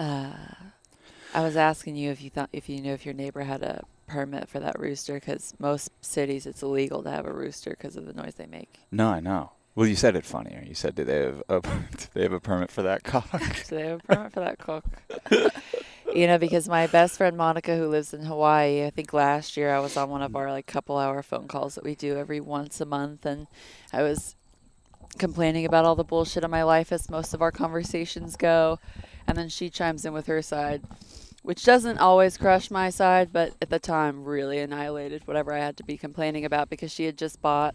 Uh, I was asking you if you thought if you knew if your neighbor had a permit for that rooster because most cities it's illegal to have a rooster because of the noise they make. No, I know. Well, you said it funnier. You said, "Do they have a do they have a permit for that cock?" So they have a permit for that cook. you know, because my best friend Monica, who lives in Hawaii, I think last year I was on one of our like couple hour phone calls that we do every once a month, and I was complaining about all the bullshit in my life as most of our conversations go, and then she chimes in with her side, which doesn't always crush my side, but at the time really annihilated whatever I had to be complaining about because she had just bought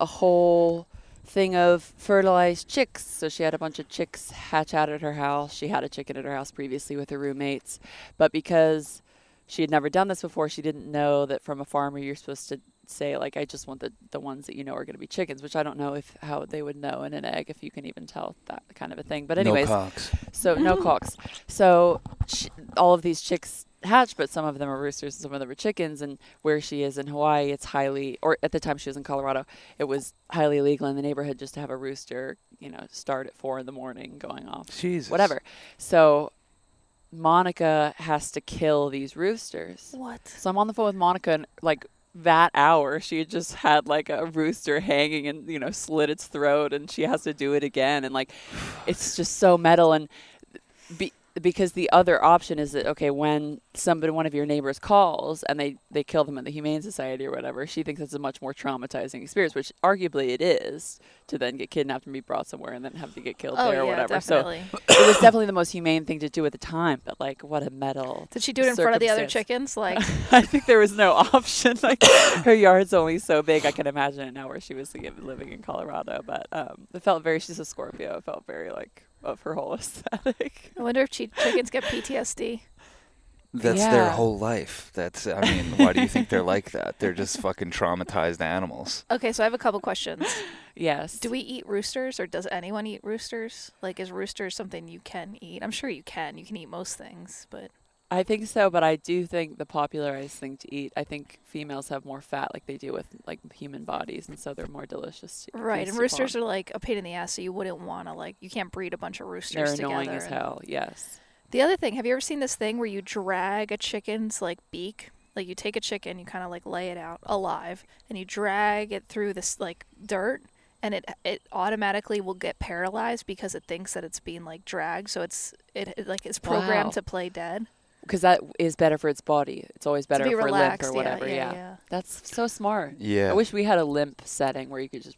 a whole thing of fertilized chicks. So she had a bunch of chicks hatch out at her house. She had a chicken at her house previously with her roommates, but because she had never done this before, she didn't know that from a farmer you're supposed to say like I just want the the ones that you know are going to be chickens, which I don't know if how they would know in an egg if you can even tell that kind of a thing. But anyways, no cocks. so no cocks. So sh all of these chicks hatch, but some of them are roosters and some of them are chickens. And where she is in Hawaii, it's highly, or at the time she was in Colorado, it was highly illegal in the neighborhood just to have a rooster, you know, start at four in the morning going off, Jesus. whatever. So Monica has to kill these roosters. What? So I'm on the phone with Monica and like that hour she just had like a rooster hanging and you know slit its throat and she has to do it again and like it's just so metal and be, because the other option is that okay when somebody one of your neighbors calls and they they kill them at the humane society or whatever she thinks it's a much more traumatizing experience which arguably it is to then get kidnapped and be brought somewhere and then have to get killed Oh there or yeah, whatever definitely. so it was definitely the most humane thing to do at the time but like what a metal Did she do it in front of the other chickens? Like, I think there was no option. Like her yard's only so big. I can imagine it now where she was living in Colorado. But um, it felt very. She's a Scorpio. It felt very like of her whole aesthetic. I wonder if chi- chickens get PTSD. That's their whole life. That's I mean, why do you think they're like that? They're just fucking traumatized animals. Okay, so I have a couple questions. Yes. Do we eat roosters, or does anyone eat roosters? Like, is roosters something you can eat? I'm sure you can. You can eat most things, but I think so, but I do think the popularized thing to eat. I think females have more fat, like they do with like human bodies, and so they're more delicious. To right. And roosters upon. are like a pain in the ass, so you wouldn't want to like. You can't breed a bunch of roosters they're together. annoying as hell. Yes. The other thing, have you ever seen this thing where you drag a chicken's like beak? Like you take a chicken, you kind of like lay it out alive, and you drag it through this like dirt, and it it automatically will get paralyzed because it thinks that it's being like dragged. So it's it, it like it's programmed Wow. to play dead. Because that is better for its body. It's always better be for relaxed, limp or whatever. Yeah, yeah. yeah, yeah. That's so smart. Yeah. I wish we had a limp setting where you could just.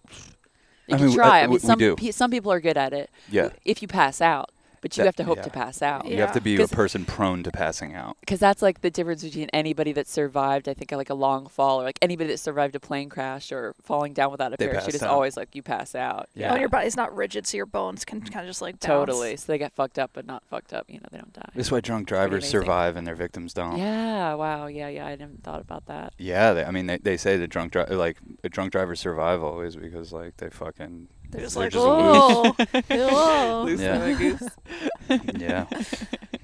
You I can mean, try. uh, I mean, we- we some do. pe- some people are good at it. Yeah. If you pass out, but you That- have to hope yeah. to pass out. You have to be a person prone to passing out. Because that's like the difference between anybody that survived, I think, like a long fall, or like anybody that survived a plane crash or falling down without a They parachute passed is out. always like you pass out. Yeah. Oh, and your body's not rigid, so your bones can kind of just like bounce. Totally. So they get fucked up, but not fucked up. You know, they don't die. This is why drunk drivers survive and their victims don't. Yeah. Wow. Yeah. Yeah. I haven't thought about that. Yeah, they, I mean, they, they say the drunk dri- like a drunk drivers survive always because like they fucking They're just They're like, just oh, oh. Loose Yeah. like a goose. yeah.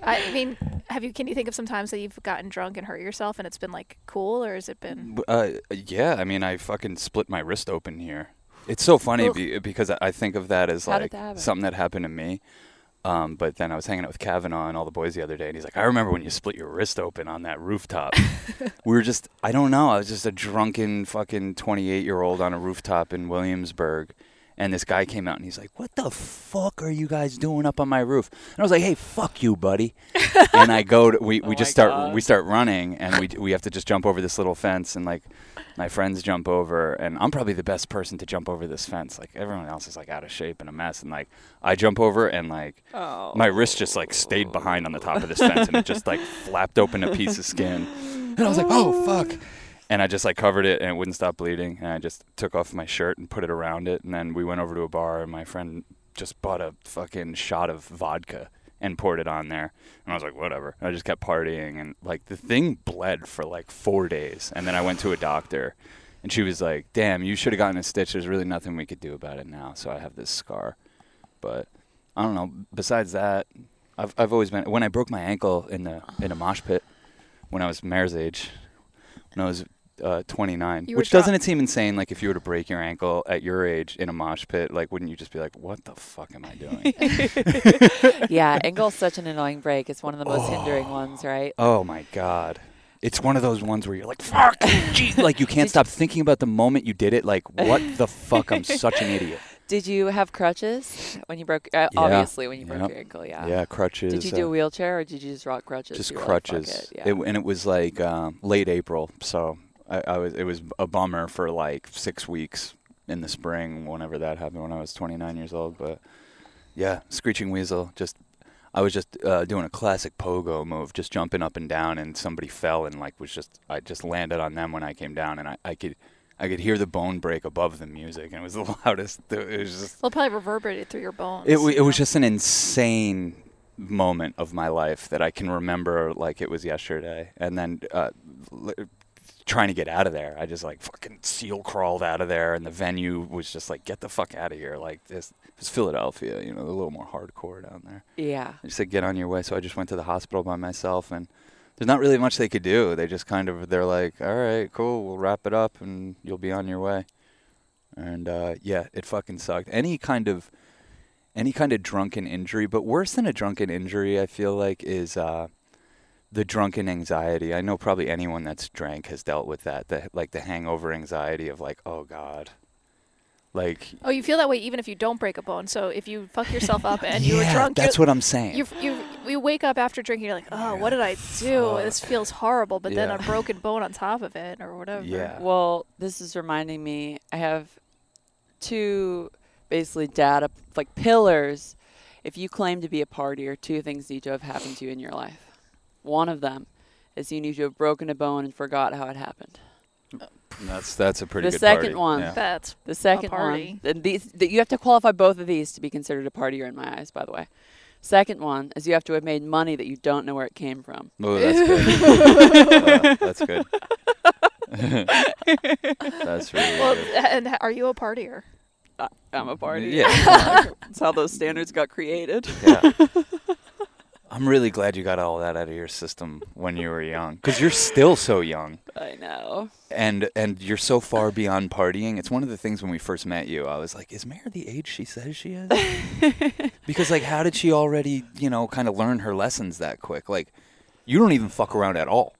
I mean, have you? Can you think of some times that you've gotten drunk and hurt yourself, and it's been like cool, or has it been? Uh, yeah, I mean, I fucking split my wrist open here. It's so funny be, because I- I think of that as How like that something that happened to me. Um, but then I was hanging out with Kavanaugh and all the boys the other day, and he's like, "I remember when you split your wrist open on that rooftop." we were just, I don't know, I was just a drunken fucking 28 year old on a rooftop in Williamsburg, and this guy came out and he's like, "What the fuck are you guys doing up on my roof?" And I was like, "Hey, fuck you, buddy." and I go to, we, Oh we just start God. we start running, and we we have to just jump over this little fence, and like my friends jump over, and I'm probably the best person to jump over this fence. Like everyone else is like out of shape and a mess, and like I jump over, and like Oh. my wrist just like stayed oh. behind on the top of this fence, and it just like flapped open a piece of skin, and I was like, oh fuck. And I just like covered it and it wouldn't stop bleeding. And I just took off my shirt and put it around it. And then we went over to a bar and my friend just bought a fucking shot of vodka and poured it on there. And I was like, whatever. I just kept partying and like the thing bled for like four days. And then I went to a doctor and she was like, damn, you should have gotten a stitch. There's really nothing we could do about it now. So I have this scar. But I don't know. Besides that, I've, I've always been, when I broke my ankle in the, in a mosh pit when I was mare's age, when I was uh, 29. You Which doesn't it seem insane? Like if you were to break your ankle at your age in a mosh pit, like wouldn't you just be like, "What the fuck am I doing?" yeah, ankle's such an annoying break. It's one of the most hindering Oh. ones, right? oh my god. It's one of those ones where you're like, "Fuck!" gee," like you can't stop thinking about the moment you did it. Like, what the fuck? I'm such an idiot. Did you have crutches when you broke? Uh, Yeah. Obviously, when you broke Yep. your ankle, yeah. Yeah, crutches. Did you do uh, a wheelchair or did you just rock crutches? just were like, crutches. it," yeah. It- and it was like um, late April, so I, I was. It was a bummer for like six weeks in the spring, whenever that happened, when I was 29 years old. But yeah, screeching weasel. Just I was just uh, doing a classic pogo move, just jumping up and down, and somebody fell and like was just. I just landed on them when I came down, and I, I could. I could hear the bone break above the music, and it was the loudest. It was just Well, probably reverberated through your bones. it, w- it was just an insane moment of my life that I can remember like it was yesterday. And then uh, trying to get out of there, I just like fucking seal crawled out of there, and the venue was just like, "Get the fuck out of here!" Like this, it's Philadelphia, you know, a little more hardcore down there. yeah. They just said, "Get on your way." So I just went to the hospital by myself, and there's not really much they could do. They just kind of they're like, "All right, cool, we'll wrap it up, and you'll be on your way." And uh, yeah, it fucking sucked. Any kind of any kind of drunken injury, but worse than a drunken injury, I feel like is uh, the drunken anxiety. I know probably anyone that's drank has dealt with that. The like the hangover anxiety of like, oh god, like Oh, you feel that way even if you don't break a bone. So if you fuck yourself up and you were drunk, That's what I'm saying. you you you wake up after drinking, you're like, oh, what did I do? Fuck. This feels horrible. But then a broken bone on top of it, or whatever. Yeah. Well, this is reminding me. I have two basically data like pillars. If you claim to be a partier, two things need to have happened to you in your life. One of them is you need to have broken a bone and forgot how it happened. That's that's a pretty The good second party. one. Yeah. That's The second party. one, and these, th- you have to qualify both of these to be considered a partier in my eyes. By the way, second one is you have to have made money that you don't know where it came from. Oh, that's good. That's good. that's really well. good. And are you a partier? I- I'm a partier. Yeah. That's how those standards got created. Yeah. I'm really glad you got all that out of your system when you were young, because you're still so young, I know. and and you're so far beyond partying. It's one of the things when we first met you. I was like, is Mare the age she says she is? because like, how did she already, you know, kind of learn her lessons that quick? Like, you don't even fuck around at all.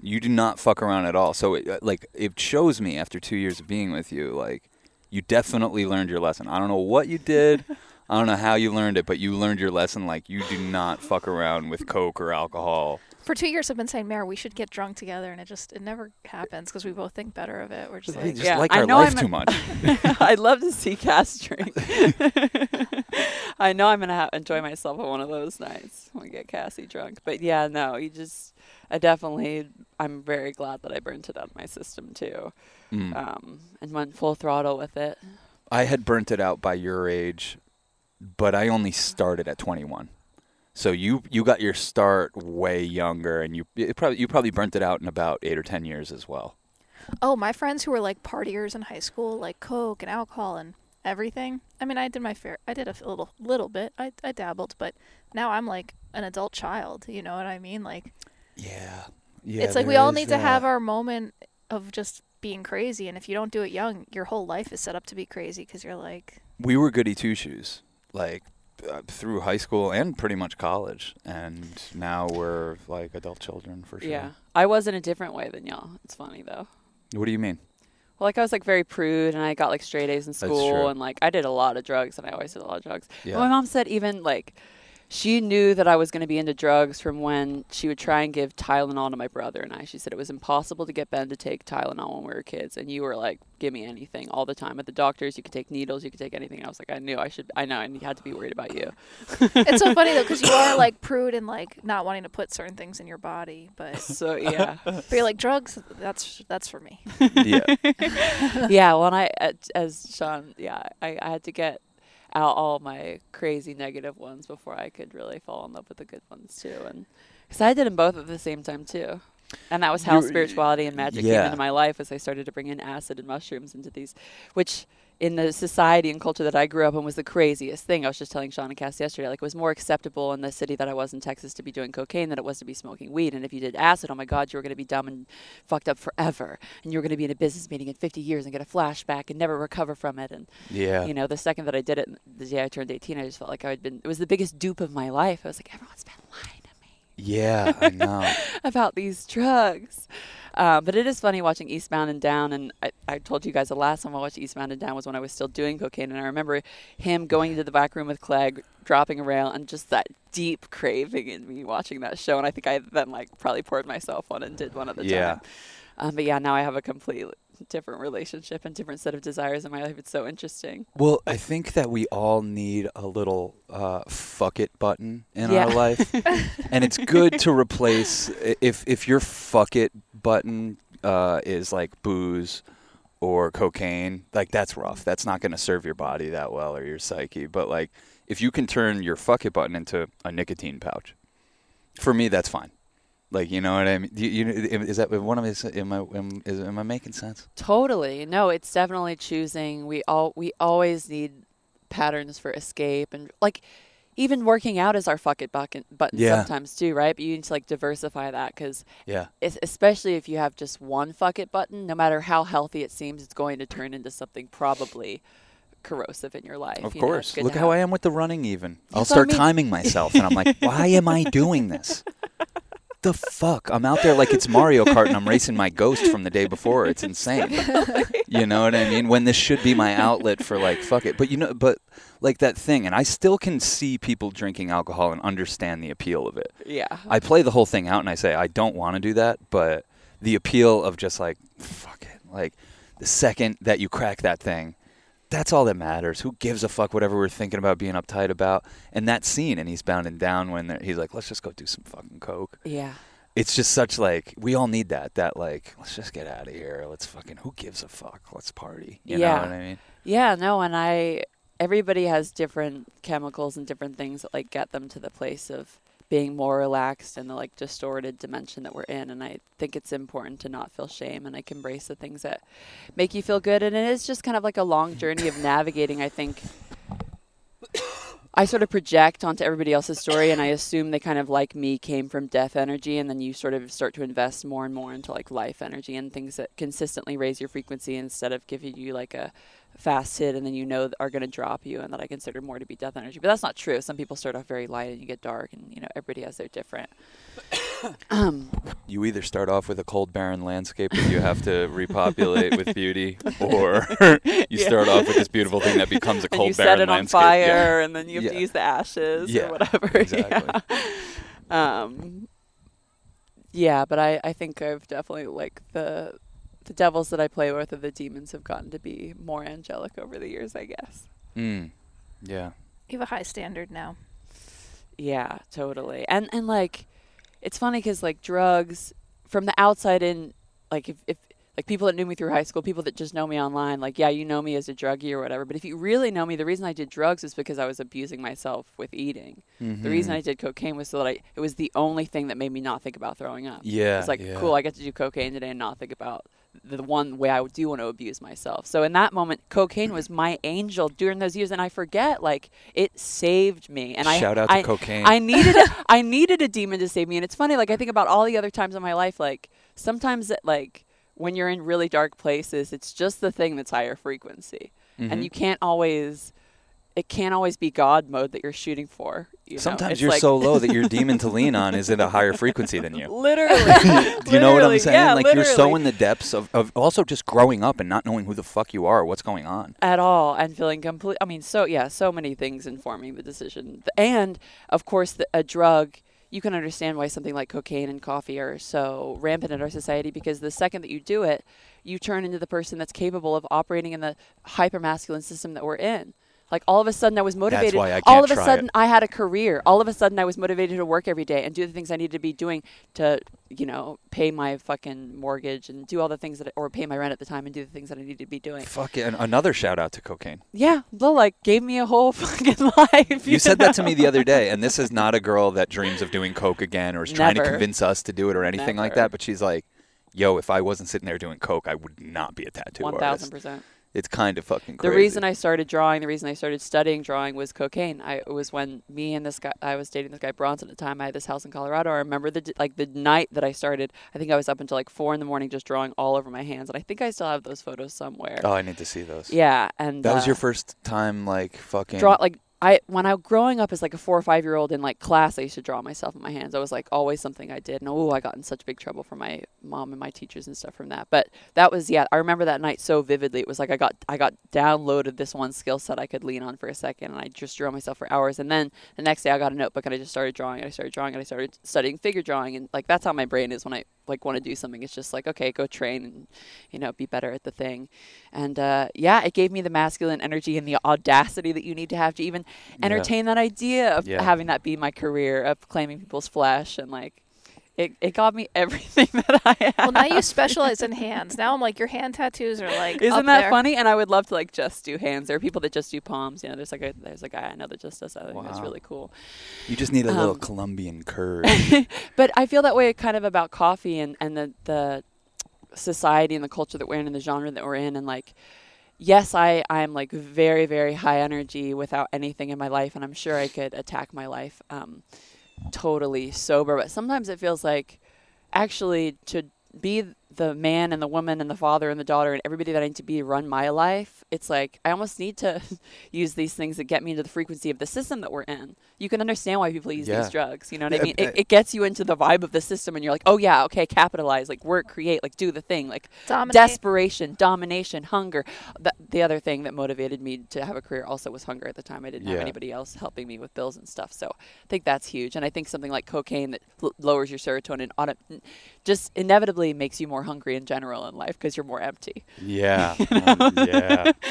You do not fuck around at all. So it, uh, like, it shows me after two years of being with you, like, you definitely learned your lesson. I don't know what you did. I don't know how you learned it, but you learned your lesson. Like, you do not fuck around with coke or alcohol. For two years, I've been saying, Mare, we should get drunk together, and it just it never happens because we both think better of it. We're just They like, just Yeah, like I our know life I'm a- too much. I'd love to see Cass drink. I know I'm gonna ha- enjoy myself on one of those nights when we get Cassie drunk. But yeah, no, you just, I definitely, I'm very glad that I burnt it out of my system too, Mm. um, and went full throttle with it. I had burnt it out by your age, but I only started at 21. So you you got your start way younger, and you it probably you probably burnt it out in about eight or ten years as well. oh, my friends who were like partiers in high school, like coke and alcohol and everything. I mean, I did my fair. I did a little little bit. I I dabbled, but now I'm like an adult child. You know what I mean? Like Yeah, yeah. it's like we all need to have our moment of just being crazy, and if you don't do it young, your whole life is set up to be crazy because you're like, We were goody two shoes, like uh, through high school and pretty much college, and now we're like adult children for sure. Yeah, I was in a different way than y'all. It's funny though. What do you mean? Well, like I was like very prude, and I got like straight A's in school, and like I did a lot of drugs, and I always did a lot of drugs. Yeah. My mom said even like she knew that I was going to be into drugs from when she would try and give Tylenol to my brother and I. She said it was impossible to get Ben to take Tylenol when we were kids, and you were like, "Give me anything all the time." At the doctors, you could take needles, you could take anything. And I was like, I knew I should. I know I had to be worried about you. it's so funny though because you are like prude and like not wanting to put certain things in your body, but So yeah, but you're like drugs. That's that's for me. yeah. yeah. Well, and I as Sean, yeah, I, I had to get out all my crazy negative ones before I could really fall in love with the good ones too, and because I did them both at the same time too. And that was how You're- spirituality and magic came into my life as I started to bring in acid and mushrooms into these, which in the society and culture that I grew up in was the craziest thing. I was just telling Sean and Cass yesterday, like it was more acceptable in the city that I was in Texas to be doing cocaine than it was to be smoking weed. And if you did acid, oh my God, you were going to be dumb and fucked up forever. And you were going to be in a business meeting in 50 years and get a flashback and never recover from it. And, Yeah. you know, the second that I did it, the day I turned 18, I just felt like I had been, it was the biggest dupe of my life. I was like, everyone's been lying Yeah, I know. about these drugs. Um, but it is funny watching Eastbound and Down. And I, I told you guys the last time I watched Eastbound and Down was when I was still doing cocaine. And I remember him going into the back room with Clegg, dropping a rail, and just that deep craving in me watching that show. And I think I then like probably poured myself one and did one at the Yeah. time. Um, but yeah, now I have a complete different relationship and different set of desires in my life. It's so interesting. Well, I think that we all need a little uh, fuck it button in Yeah. our life, and it's good to replace if if your fuck it button uh, is like booze or cocaine. Like that's rough. That's not going to serve your body that well or your psyche. But like if you can turn your fuck it button into a nicotine pouch, for me that's fine. Like you know what I mean? You, you, is that one of is am I am, is, am I making sense? Totally. No, it's definitely choosing. We all we always need patterns for escape and like even working out is our fuck it bucket button Yeah. sometimes too, right? But you need to like diversify that because Yeah. especially if you have just one fuck it button, no matter how healthy it seems, it's going to turn into something probably corrosive in your life. Of you course. good Look how I am with the running even. I'll That's what I start mean. timing myself and I'm like, why am I doing this? The fuck? I'm out there like it's Mario Kart and I'm racing my ghost from the day before. It's insane. You know what I mean? When this should be my outlet for like fuck it. But you know but like that thing and I still can see people drinking alcohol and understand the appeal of it. Yeah. I play the whole thing out and I say I don't want to do that, but the appeal of just like fuck it, like the second that you crack that thing, that's all that matters. Who gives a fuck whatever we're thinking about being uptight about? And that scene, and Eastbound and Down when he's like, let's just go do some fucking coke. yeah. It's just such like we all need that. That like let's just get out of here. Let's fucking who gives a fuck? Let's party. You Yeah. know what I mean? Yeah, no, and I everybody has different chemicals and different things that like get them to the place of being more relaxed in the like distorted dimension that we're in and I think it's important to not feel shame and like embrace the things that make you feel good and it is just kind of like a long journey of navigating I think. I sort of project onto everybody else's story and I assume they kind of like me came from death energy and then you sort of start to invest more and more into like life energy and things that consistently raise your frequency instead of giving you like a fast hit and then you know are going to drop you and that I consider more to be death energy. But that's not true. Some people start off very light and you get dark and you know everybody has their different um You either start off with a cold, barren landscape that you have to repopulate with beauty, or you Yeah. start off with this beautiful thing that becomes a cold and cold, you barren set it on landscape. fire Yeah. and then you have to use the ashes Yeah, or whatever. exactly. Yeah. Um yeah, but I, I think I've definitely like the the devils that I play with or the demons have gotten to be more angelic over the years, I guess. Mm. Yeah. You have a high standard now. Yeah, totally. And and like, it's funny because like drugs from the outside in, like if, if like people that knew me through high school, people that just know me online, like yeah, you know me as a druggie or whatever. But if you really know me, the reason I did drugs is because I was abusing myself with eating. The reason Mhm. I did cocaine was so that I it was the only thing that made me not think about throwing up. Yeah. It's like yeah. cool, I get to do cocaine today and not think about the one way I do want to abuse myself. So in that moment, cocaine was my angel during those years, and I forget like it saved me. And I Shout out to I, cocaine. I needed a, I needed a demon to save me, and it's funny. Like I think about all the other times in my life. Like sometimes, it, like when you're in really dark places, it's just the thing that's higher frequency, Mhm. and you can't always. It can't always be God mode that you're shooting for. You know? Sometimes It's you're like- so low that your demon to lean on is at a higher frequency than you. Literally. Do you know what I'm saying? Yeah, like you're so in the depths of, of also just growing up and not knowing who the fuck you are, what's going on. at all and feeling complete i mean so yeah so many things informing the decision and of course the, a drug you can understand why something like cocaine and coffee are so rampant in our society because the second that you do it you turn into the person that's capable of operating in the hypermasculine system that we're in like all of a sudden i was motivated That's why I all can't all of a sudden it. i had a career all of a sudden i was motivated to work every day and do the things i needed to be doing to you know pay my fucking mortgage and do all the things that or pay my rent at the time and do the things that i needed to be doing Fuck it. Another shout out to cocaine. yeah, Lil like gave me a whole fucking life. You said that to me the other day, and this is not a girl that dreams of doing coke again or is trying to convince us to do it or anything like that. But she's like, "Yo, if I wasn't sitting there doing coke, I would not be a tattoo One artist." thousand percent. It's kind of fucking crazy. The reason I started drawing, the reason I started studying drawing was cocaine. I it was when me and this guy, I was dating this guy Bronson at the time. I had this house in Colorado. I remember the like the night that I started. I think I was up until like four in the morning just drawing all over my hands, and I think I still have those photos somewhere. Oh, I need to see those. Yeah, and That was uh, your first time, like fucking. draw like I when I growing up as like a four or five year old in like class, I used to draw myself in my hands. That was like always something I did, and oh, I got in such big trouble from my mom and my teachers and stuff from that. But that was yeah, I remember that night so vividly. It was like I got I got downloaded this one skill set I could lean on for a second, and I just drew myself for hours. And then the next day, I got a notebook and I just started drawing. And I started drawing, and I started studying figure drawing, and like that's how my brain is when I like want to do something. It's just like okay, go train and you know be better at the thing. And uh, yeah, it gave me the masculine energy and the audacity that you need to have to even entertain that idea of Yeah. having that be my career of claiming people's flesh and like it, it got me everything that I have. Well, now you specialize in hands. Now I'm like, your hand tattoos are like. Isn't up that there. funny? And I would love to like just do hands. There are people that just do palms. You know, there's like a there's a guy I know that just does that. I think that's really cool. You just need a little Um, Colombian curve. But I feel that way kind of about coffee and, and the, the society and the culture that we're in and the genre that we're in and like yes I, I'm like very, very high energy without anything in my life and I'm sure I could attack my life um, totally sober. But sometimes it feels like actually to be the man and the woman and the father and the daughter and everybody that I need to be to run my life, it's like I almost need to use these things that get me into the frequency of the system that we're in. You can understand why people use Yeah. these drugs. You know what I Yeah, mean? It, uh, it gets you into the vibe of the system, and you're like, oh yeah, okay, capitalize, like work, create, like do the thing, like Dominate. desperation, domination, hunger. The, the other thing that motivated me to have a career also was hunger at the time. I didn't have anybody else helping me with bills and stuff. So I think that's huge. And I think something like cocaine that l- lowers your serotonin auto- just inevitably makes you more hungry in general in life because you're more empty. yeah. um, yeah.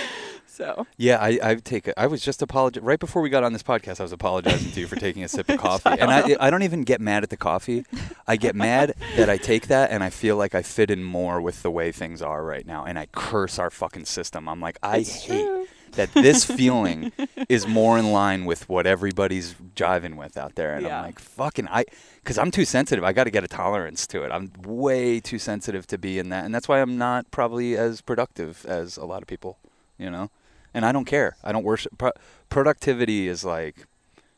So Yeah, I I take it. I was just apologizing right before we got on this podcast. I was apologizing to you for taking a sip of coffee, and I I don't even get mad at the coffee. I get mad that I take that and I feel like I fit in more with the way things are right now, and I curse our fucking system. I'm like, I It's hate true. That this feeling is more in line with what everybody's jiving with out there, and Yeah. I'm like, fucking I. Because I'm too sensitive. I got to get a tolerance to it. I'm way too sensitive to be in that. And that's why I'm not probably as productive as a lot of people, you know? And I don't care. I don't worship. Pro- productivity is like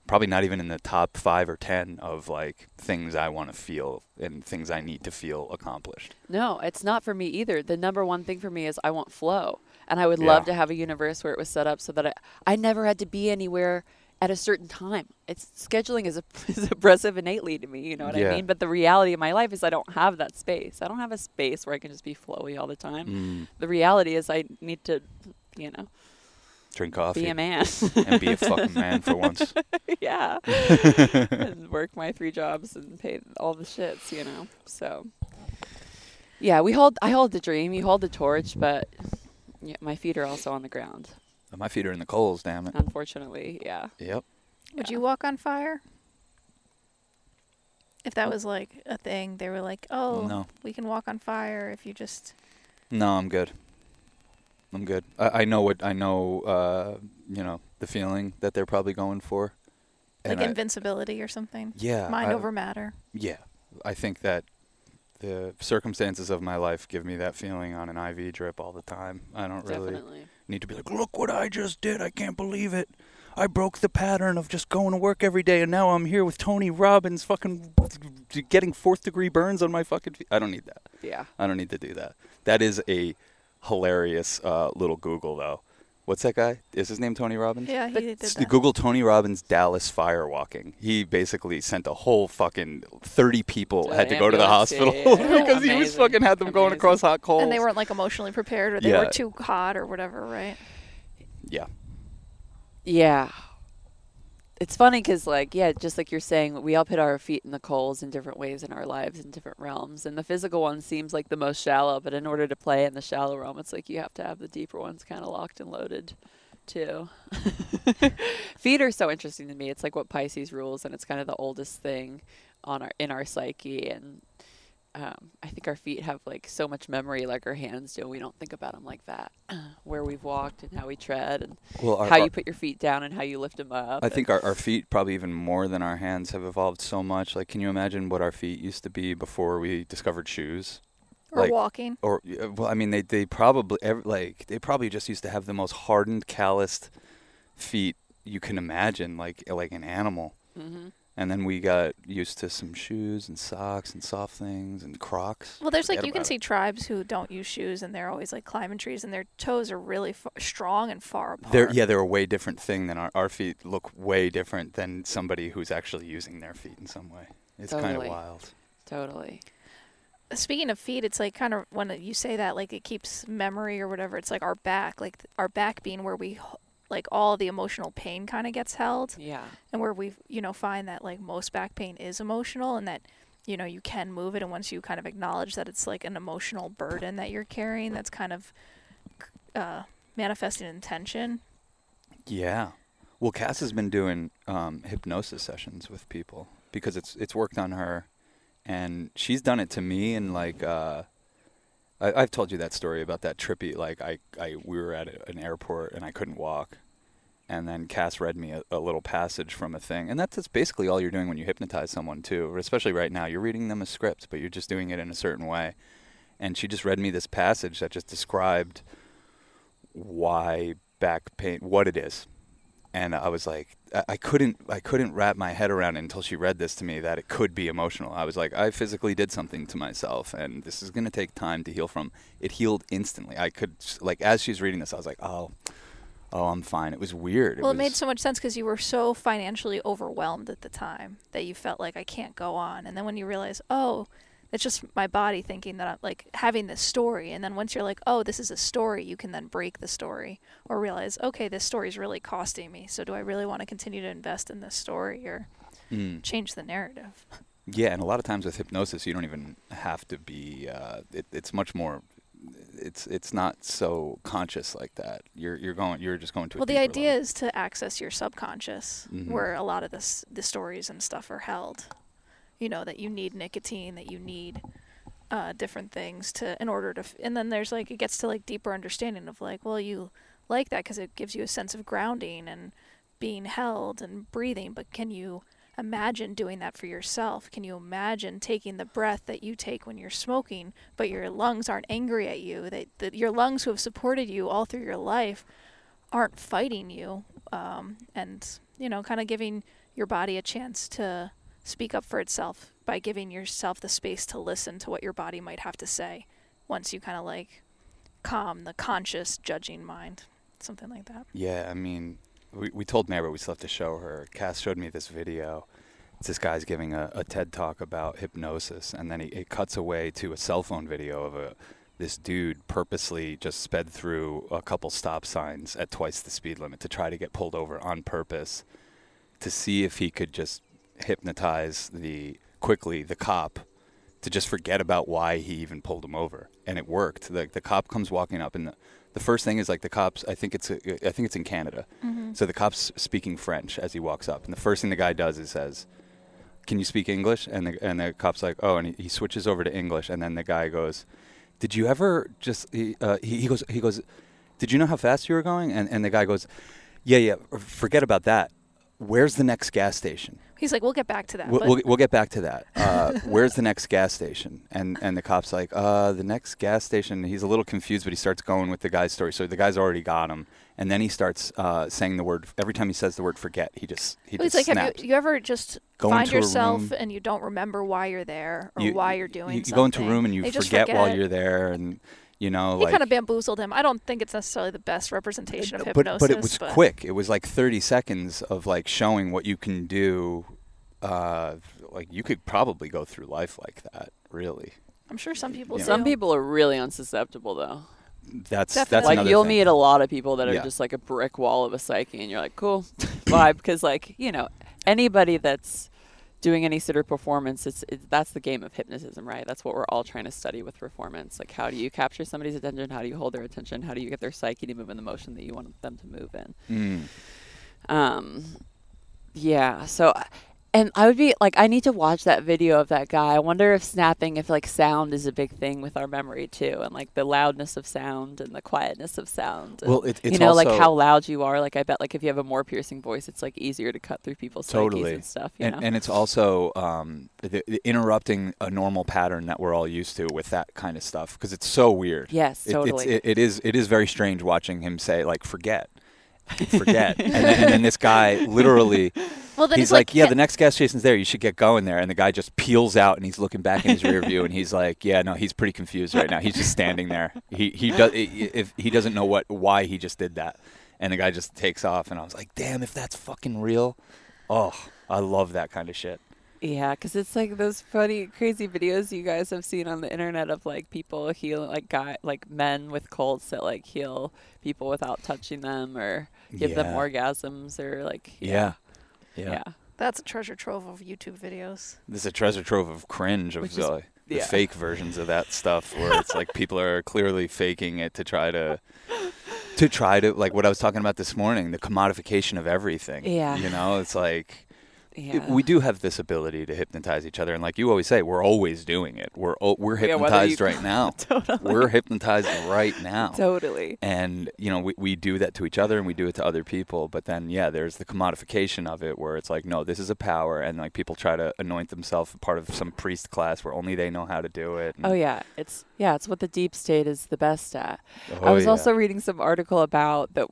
probably not even in the top five or ten of like things I want to feel and things I need to feel accomplished. No, it's not for me either. The number one thing for me is I want flow. And I would Yeah. love to have a universe where it was set up so that I, I never had to be anywhere at a certain time. It's scheduling is, a, is oppressive innately to me, you know what Yeah. I mean? But the reality of my life is I don't have that space. I don't have a space where I can just be flowy all the time. Mm, The reality is I need to, you know, drink coffee be a man. and be a fucking man for once. yeah. and work my three jobs and pay all the shits, you know. So yeah, we hold I hold the dream, you hold the torch, but yeah, my feet are also on the ground. My feet are in the coals, damn it. Unfortunately, yeah. Yep. Would Yeah. you walk on fire? If that was like a thing, they were like, "Oh, No. we can walk on fire if you just." No, I'm good. I'm good. I, I know what I know. Uh, you know the feeling that they're probably going for. Like And I- invincibility or something. yeah, Mind I- over matter. Yeah, I think that the circumstances of my life give me that feeling on an IV drip all the time. I don't really Definitely. need to be like, look what I just did. I can't believe it. I broke the pattern of just going to work every day, and now I'm here with Tony Robbins, fucking getting fourth degree burns on my fucking feet. I don't need that. Yeah. I don't need to do that. That is a hilarious uh, little Google, though. What's that guy? Is his name Tony Robbins? Yeah, he But did that. Google Tony Robbins Dallas firewalking. He basically sent a whole fucking thirty people To had to go to the ambulance, yeah, hospital yeah, yeah. because he was fucking had them going across hot coals. and they weren't like emotionally prepared, or they Yeah. were too hot, or whatever, right? Yeah, Yeah. It's funny because, like, yeah, just like you're saying, we all put our feet in the coals in different ways in our lives in different realms. And the physical one seems like the most shallow, but in order to play in the shallow realm, it's like you have to have the deeper ones kind of locked and loaded, too. feet are so interesting to me. It's like what Pisces rules, and it's kind of the oldest thing on our in our psyche. And um, I think our feet have like so much memory, like our hands do. We don't think about them like that, where we've walked and how we tread and well, our, how our- you put your feet down and how you lift them up. I think our, our feet probably even more than our hands have evolved so much. Like, can you imagine what our feet used to be before we discovered shoes? or like- walking. or well, I mean, they they probably like they probably just used to have the most hardened, calloused feet you can imagine, like like an animal. Mm-hmm. And then we got used to some shoes and socks and soft things and Crocs. Well, there's like you can about see it. tribes who don't use shoes and they're always like climbing trees and their toes are really f- strong and far apart. They're yeah, they're a way different thing than our our feet look way different than somebody who's actually using their feet in some way. It's kind of wild. Totally. Speaking of feet, it's like kind of when you say that, like it keeps memory or whatever. It's like our back, like our back being where we, h- like all the emotional pain kind of gets held, Yeah. and where we, you know, find that like most back pain is emotional, and that, you know, you can move it, and once you kind of acknowledge that it's like an emotional burden that you're carrying, that's kind of, uh, manifesting in tension. Yeah. Well, Cass has been doing um, hypnosis sessions with people because it's it's worked on her, and she's done it to me. And like, uh, I, I've told you that story about that trippy. Like, I, I we were at an airport and I couldn't walk, and then Cass read me a, a little passage from a thing, and that's, that's basically all you're doing when you hypnotize someone too. Especially right now, you're reading them a script, but you're just doing it in a certain way. And she just read me this passage that just described why back pain, what it is and I was like, I, couldn't, I couldn't wrap my head around it until she read this to me that it could be emotional. I was like, I physically did something to myself, and this is gonna take time to heal from. It healed instantly. I could, like, as she's reading this, I was like, oh, oh, I'm fine. It was weird. well, it was, made so much sense because you were so financially overwhelmed at the time that you felt like I can't go on. And then when you realize, oh, it's just my body thinking that I'm like having this story. And then once you're like, oh, this is a story, you can then break the story or realize, okay, this story is really costing me. So do I really want to continue to invest in this story or Mm. change the narrative? Yeah, and a lot of times with hypnosis, you don't even have to be. Uh, it, it's much more. It's it's not so conscious like that. You're you're going. You're just going to. Well, the idea level. is to access your subconscious, Mhm. where a lot of this, the stories and stuff are held. You know that you need nicotine, that you need uh, different things to in order to. F- and then there's like it gets to like deeper understanding of like, well, you like that because it gives you a sense of grounding and being held and breathing. But can you imagine doing that for yourself? Can you imagine taking the breath that you take when you're smoking, but your lungs aren't angry at you? That, that your lungs who have supported you all through your life aren't fighting you um, and you know kind of giving your body a chance to speak up for itself by giving yourself the space to listen to what your body might have to say once you kind of like calm the conscious judging mind something like that Yeah, I mean, we, we told Mary, we still have to show her. Cass showed me this video. It's this guy's giving a, a TED talk about hypnosis, and then he, it cuts away to a cell phone video of a this dude purposely just sped through a couple stop signs at twice the speed limit to try to get pulled over on purpose to see if he could just hypnotize the quickly the cop to just forget about why he even pulled him over. And it worked. The, the cop comes walking up and the, the first thing is like the cops i think it's a, i think it's in canada. So the cop's speaking french as he walks up. And the first thing the guy does is says can you speak english? And the, and the cop's like oh and he, he switches over to english. And then the guy goes did you ever just he, uh, he, he goes he goes did you know how fast you were going? And, and the guy goes yeah yeah forget about that. Where's the next gas station he's like we'll get back to that We'll, we'll, we'll get back to that. Uh, where's the next gas station? And and the cop's like, uh, the next gas station. He's a little confused, but he starts going with the guy's story. So the guy's already got him, and then he starts uh, saying the word. Every time he says the word "forget," he just he it's just like snaps. have you, you ever just Go find into a yourself room. and you don't remember why you're there or You- why you're doing you, you go into a room and you just forget, while you're there, and you know, he like kind of bamboozled him i don't think it's necessarily the best representation of but hypnosis but it was quick. It was like 30 seconds of like showing what you can do. Uh, like you could probably go through life like that. Really, i'm sure some people Yeah. Some people are really unsusceptible though. that's Definitely. that's like you'll thing. meet a lot of people that are Yeah. just like a brick wall of a psyche, and you're like, cool, vibe, because like you know anybody that's doing any sort of performance, it's, it's that's the game of hypnotism, right? That's what we're all trying to study with performance. Like, how do you capture somebody's attention? How do you hold their attention? How do you get their psyche to move in the motion that you want them to move in? Mm. Um, yeah. So, And I would be like, I need to watch that video of that guy. I wonder if snapping, if like sound is a big thing with our memory too, and like the loudness of sound and the quietness of sound. and, Well, it, it's you know, like how loud you are. Like I bet, like if you have a more piercing voice, it's like easier to cut through people's Totally. and stuff. You and, know? and it's also um, the, the interrupting a normal pattern that we're all used to with that kind of stuff because it's so weird. yes, It- totally. it, it is it is very strange watching him say like forget, forget, and, then, and then this guy literally Well, he's like, like, yeah, the next gas station's there. You should get going there. And the guy just peels out and he's looking back in his rear view and he's like, yeah, no, he's pretty confused right now. He's just standing there. He he does if he doesn't know what why he just did that. And the guy just takes off and I was like, damn, if that's fucking real, oh, I love that kind of shit. Yeah, because it's like those funny, crazy videos you guys have seen on the internet of like people heal, like guy, like men with cults that like heal people without touching them or give them orgasms or like Yeah. yeah, Yeah. that's a treasure trove of YouTube videos. This is a treasure trove of cringe of Which is- the, the yeah. fake versions of that stuff where it's like people are clearly faking it to try to to try to like what I was talking about this morning, the commodification of everything. Yeah. You know, it's like yeah. we do have this ability to hypnotize each other and like you always say, we're always doing it. We're we're Yeah, hypnotized you- right now. totally, We're hypnotized right now. totally. and you know we, we do that to each other and we do it to other people but then yeah there's the commodification of it where it's like no this is a power and like people try to anoint themselves part of some priest class where only they know how to do it and- Oh yeah, it's yeah, it's what the deep state is the best at. I Oh, was yeah. also reading some article about that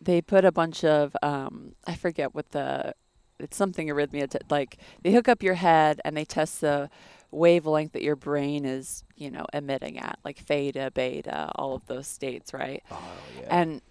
they put a bunch of um, I forget what the it's something arrhythmia t- like they hook up your head and they test the wavelength that your brain is you know emitting at like theta beta all of those states right oh, yeah. and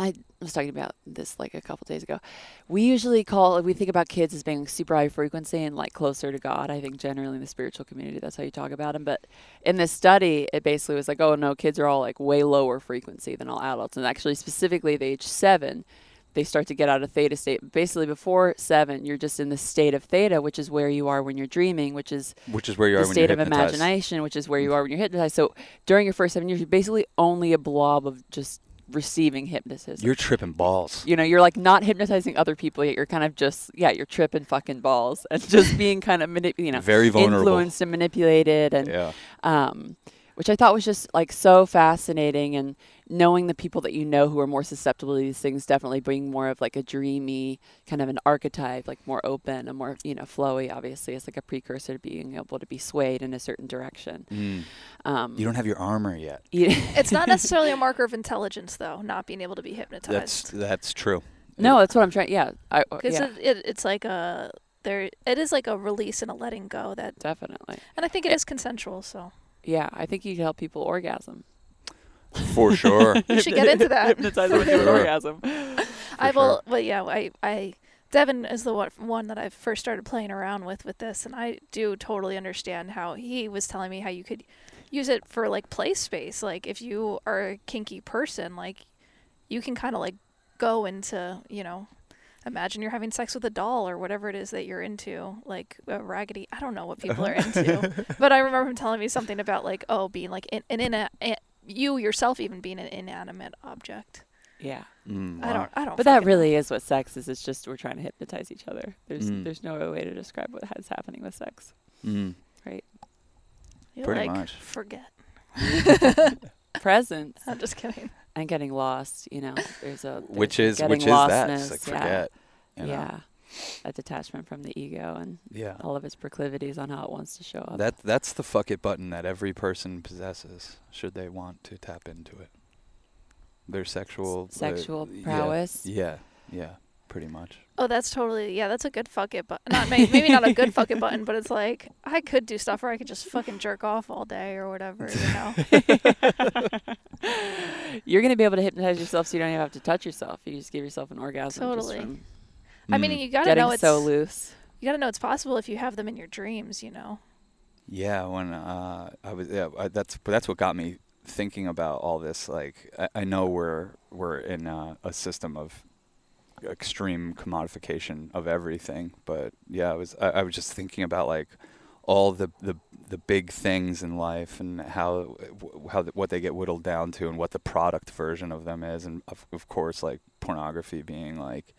I was talking about this like a couple days ago. We usually call we think about kids as being super high frequency and like closer to God. I think generally in the spiritual community that's how you talk about them. But in this study, it basically was like, oh no, kids are all like way lower frequency than all adults. And actually, specifically at age seven, they start to get out of theta state. Basically, before seven, you're just in the state of theta, which is where you are when you're dreaming, which is which is where you are the when state you're of hypnotized. imagination, which is where you are when you're hypnotized. So during your first seven years, you're basically only a blob of just receiving hypnotism. you're tripping balls you know, you're like not hypnotizing other people yet. You're kind of just yeah, you're tripping fucking balls and just being kind of manip- you know, very vulnerable influenced and manipulated and yeah um, which I thought was just like so fascinating. And knowing the people that you know who are more susceptible to these things definitely bring more of like a dreamy kind of an archetype, like more open and more you know flowy. Obviously, it's like a precursor to being able to be swayed in a certain direction. Mm. Um, you don't have your armor yet It's not necessarily a marker of intelligence, though, not being able to be hypnotized. that's that's true no, that's what I'm trying. Yeah, I, Because yeah, it, it, it's like a there. It is like a release and a letting go that, definitely. and I think it is consensual. So Yeah, I think you can help people orgasm. for sure you should get into that. Hypnotize them with your sure. orgasm. I will, sure. but yeah, I, I, Devin is the one, one that I first started playing around with with this, and I do totally understand how he was telling me how you could use it for like play space. Like if you are a kinky person, like you can kind of like go into, you know, imagine you're having sex with a doll or whatever it is that you're into, like a raggedy. I don't know what people are into, but I remember him telling me something about like oh, being like in, an in a, you yourself even being an inanimate object. Yeah, Mm, I don't. I don't. but that fucking know. really is what sex is. It's just we're trying to hypnotize each other. There's Mm. there's no other way to describe what is happening with sex. Mm. Right. You're Pretty like, much. Forget. Presence I'm just kidding. And getting lost. You know, there's a which is which is that It's like yeah. forget you know? Yeah, a detachment from the ego and yeah all of its proclivities on how it wants to show up. That that's the fuck it button that every person possesses, should they want to tap into it. Their sexual uh, sexual yeah, prowess. Yeah, yeah, pretty much. Oh, that's totally yeah. That's a good fuck it button. Not may- maybe not a good fuck it button, but it's like I could do stuff where I could just fucking jerk off all day or whatever. You know. You're gonna be able to hypnotize yourself, so you don't even have to touch yourself. You just give yourself an orgasm. Totally. Just from I mean, you gotta know it's so loose. you gotta know it's possible if you have them in your dreams. You know. Yeah, when uh, I was yeah, I, that's that's what got me thinking about all this. Like, I, I know we're we're in uh, a system of extreme commodification of everything, but yeah, I was I, I was just thinking about like all the the the big things in life and how how what they get whittled down to and what the product version of them is, and of, of course like pornography being like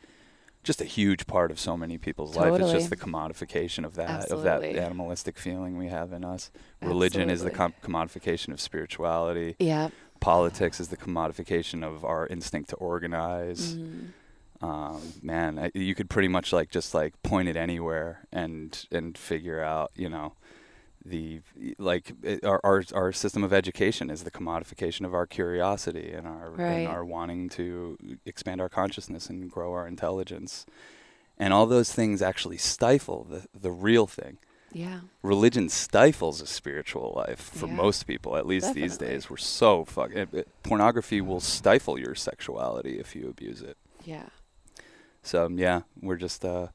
just a huge part of so many people's life. It's just the commodification of that, of that animalistic feeling we have in us. Religion is the com- commodification of spirituality. Yeah. Politics is the commodification of our instinct to organize. Mhm. Um, man, I, you could pretty much like just like point it anywhere and and figure out, you know, the like it, our, our our system of education is the commodification of our curiosity and our Right. and our wanting to expand our consciousness and grow our intelligence, and all those things actually stifle the the real thing. Yeah. Religion stifles a spiritual life for Yeah. most people, at least these days. We're so fuck. It, it, pornography will stifle your sexuality if you abuse it. Yeah. So yeah, we're just uh,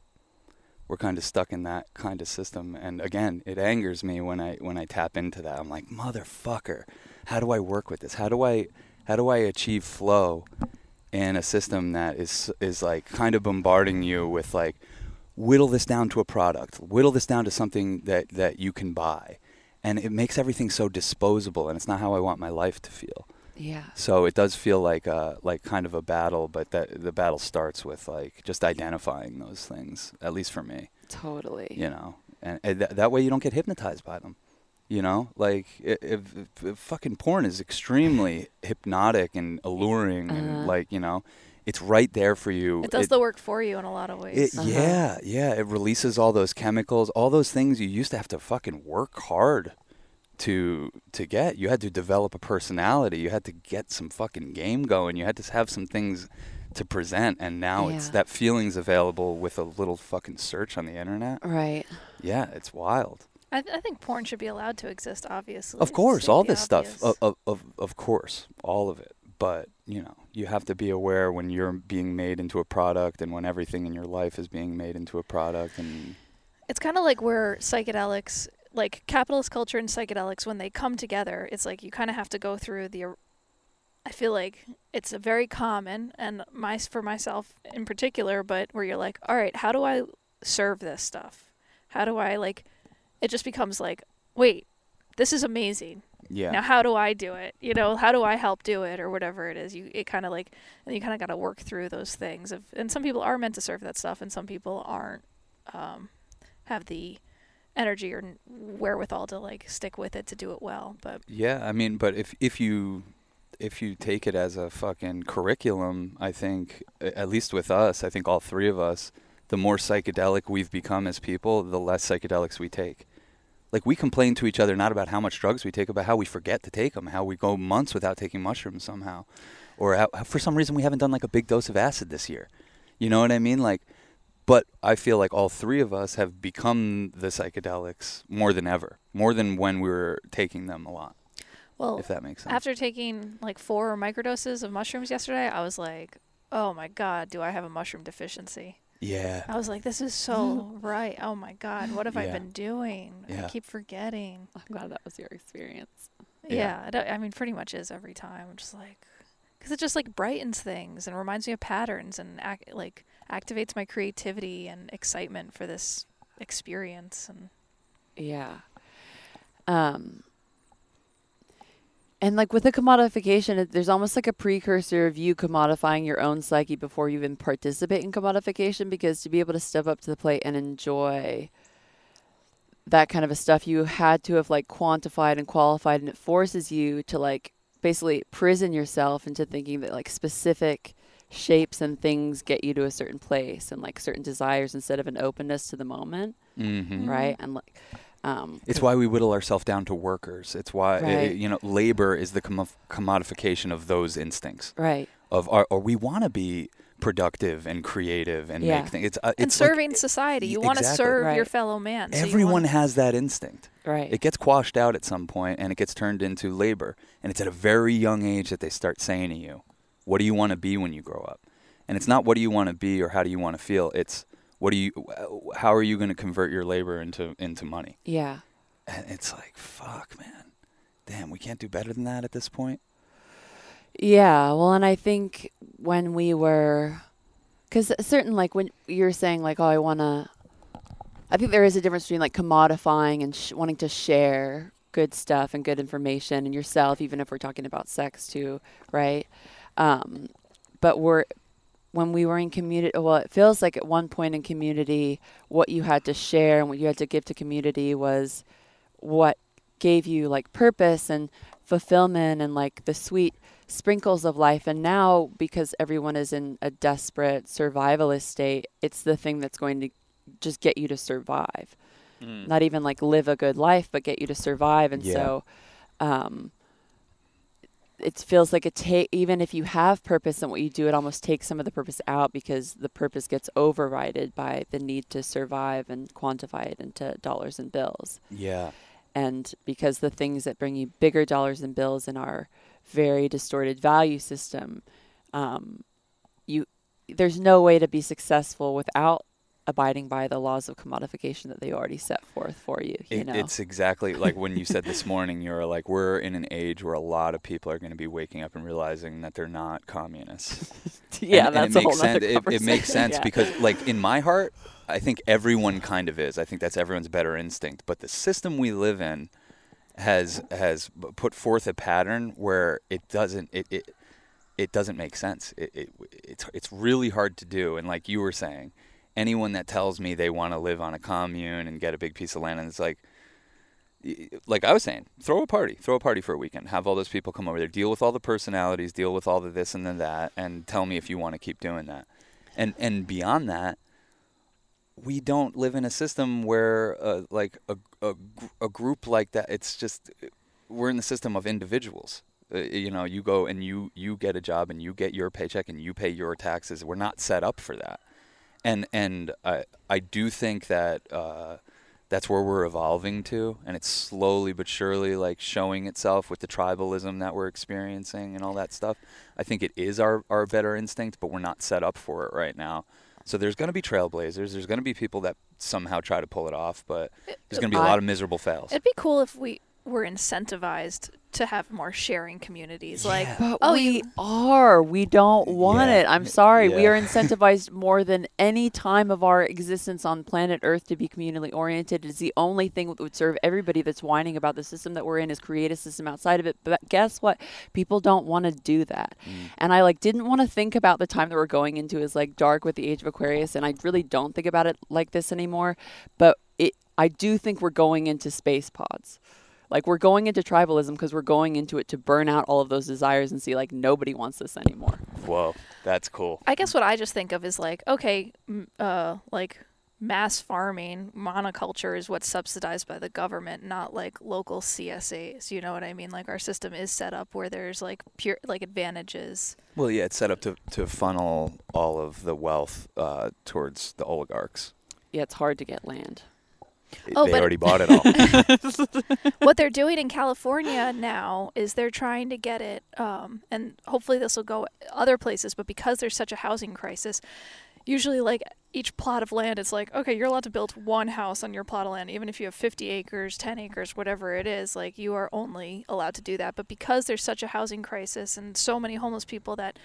we're kind of stuck in that kind of system. And again, it angers me when I when I tap into that. I'm like, motherfucker, how do I work with this? How do I how do I achieve flow in a system that is is like kind of bombarding you with like whittle this down to a product, whittle this down to something that that you can buy. And it makes everything so disposable, and it's not how I want my life to feel. Yeah. So it does feel like uh like kind of a battle, but that the battle starts with like just identifying those things, at least for me, Totally. you know, and, and th- that way you don't get hypnotized by them, you know. Like if, if, if fucking porn is extremely hypnotic and alluring, Uh-huh. and like you know, it's right there for you. It does the work for you in a lot of ways. It, Uh-huh. Yeah, yeah. It releases all those chemicals, all those things you used to have to fucking work hard to to get. You had to develop a personality. You had to get some fucking game going. You had to have some things to present, and now it's that feeling's available with a little fucking search on the internet. Right. Yeah, it's wild. I, th- I think porn should be allowed to exist, obviously. Of course, all this stuff. obvious. Of, of of of course, all of it. But you know, you have to be aware when you're being made into a product, and when everything in your life is being made into a product, and It's kind of like where psychedelics, like capitalist culture and psychedelics, when they come together, it's like you kind of have to go through the. I feel like it's a very common, and my for myself in particular, but where you're like, all right, how do I serve this stuff? How do I like? It just becomes like, wait, this is amazing. yeah. Now how do I do it? You know, how do I help do it or whatever it is? You it kind of like and you kind of got to work through those things. Of, and some people are meant to serve that stuff, and some people aren't. Um, have the energy or wherewithal to like stick with it to do it well. But Yeah, I mean, but if if you if you take it as a fucking curriculum, I think at least with us, I think all three of us, the more psychedelic we've become as people, the less psychedelics we take. Like we complain to each other not about how much drugs we take, about how we forget to take them, how we go months without taking mushrooms somehow, or how, for some reason we haven't done like a big dose of acid this year. You know what I mean? Like, but I feel like all three of us have become the psychedelics more than ever, more than when we were taking them a lot well, if that makes sense. after taking like four microdoses of mushrooms yesterday, I was like, oh my god, do I have a mushroom deficiency? yeah. I was like, this is so right. Oh my god, what have I been doing? Yeah. I keep forgetting. I'm glad that was your experience. Yeah. Yeah, it, I mean, pretty much is every time. I'm just like, because it just like brightens things and reminds me of patterns and ac- like activates my creativity and excitement for this experience. And Yeah. Um and like with the commodification, there's almost like a precursor of you commodifying your own psyche before you even participate in commodification because to be able to step up to the plate and enjoy that kind of a stuff you had to have like quantified and qualified and it forces you to like basically prison yourself into thinking that like specific shapes and things get you to a certain place and like certain desires instead of an openness to the moment Mm-hmm. right and like um It's why we whittle ourselves down to workers. It's why uh, Right. you know labor is the commo- commodification of those instincts right of our, or we want to be productive and creative and Yeah. make things. It's uh, and it's like serving society, you Y- want to exactly. serve your fellow man. so everyone wanna- has that instinct. right It gets quashed out at some point and it gets turned into labor. And it's at a very young age that they start saying to you, "What do you want to be when you grow up?" And it's not what do you want to be or how do you want to feel. It's what do you how are you going to convert your labor into into money? yeah And it's like, fuck, man. Damn, we can't do better than that at this point. Yeah, well, and I think when we were, because certain like when you're saying like, oh, I want to, I think there is a difference between like commodifying and sh- wanting to share good stuff and good information and yourself, even if we're talking about sex too, right? Um, but we're when we were in community, well, it feels like at one point in community, what you had to share and what you had to give to community was what gave you like purpose and fulfillment and like the sweet sprinkles of life. And now, because everyone is in a desperate survivalist state, it's the thing that's going to just get you to survive. Mm. Not even like live a good life, but get you to survive. And Yeah. so, um, it feels like it take even if you have purpose in what you do, it almost takes some of the purpose out because the purpose gets overrided by the need to survive and quantify it into dollars and bills Yeah. and because the things that bring you bigger dollars and bills in our very distorted value system um, you there's no way to be successful without abiding by the laws of commodification that they already set forth for you you It, know It's exactly like when you said this morning, you were like, we're in an age where a lot of people are going to be waking up and realizing that they're not communists. yeah and, and that's it a whole sense. It, it makes sense Yeah. because, like, in my heart, I think everyone kind of is. I think that's everyone's better instinct. But the system we live in has has put forth a pattern where it doesn't it it, it doesn't make sense. It, it it's it's really hard to do. And like you were saying, anyone that tells me they want to live on a commune and get a big piece of land, and it's like like I was saying, throw a party, throw a party for a weekend, have all those people come over there, deal with all the personalities, deal with all the this and the that, and tell me if you want to keep doing that. And and beyond that, we don't live in a system where uh, like a, a a group like that. It's just we're in the system of individuals. Uh, you know, you go and you you get a job and you get your paycheck and you pay your taxes. We're not set up for that. And and I I do think that. Uh, that's where we're evolving to. And it's slowly but surely like showing itself with the tribalism that we're experiencing and all that stuff. I think it is our, our better instinct but we're not set up for it right now. So there's going to be trailblazers. There's going to be people that somehow try to pull it off but there's going to be a lot of miserable fails. It'd be cool if we were incentivized to have more sharing communities. Like, But oh, we you, are. We don't want Yeah. it. I'm sorry. We are incentivized more than any time of our existence on planet Earth to be communally oriented. It's the only thing that would serve everybody that's whining about the system that we're in is create a system outside of it. But guess what? People don't want to do that. Mm. And I like didn't want to think about the time that we're going into is like dark with the age of Aquarius and I really don't think about it like this anymore. But it I do think we're going into space pods. Like we're going into tribalism because we're going into it to burn out all of those desires and see like nobody wants this anymore. whoa that's cool I guess what I just think of is like, okay, uh, like mass farming, monoculture is what's subsidized by the government, not like local CSAs. You know what I mean? Like our system is set up where there's like pure like advantages. well yeah it's set up to, to funnel all of the wealth uh, towards the oligarchs Yeah, it's hard to get land. Oh, they but- already bought it all what they're doing in California now is they're trying to get it, um, and hopefully this will go other places. But because there's such a housing crisis, usually like each plot of land, it's like okay, you're allowed to build one house on your plot of land, even if you have 50 acres, 10 acres, whatever it is. Like you are only allowed to do that. But because there's such a housing crisis and so many homeless people, that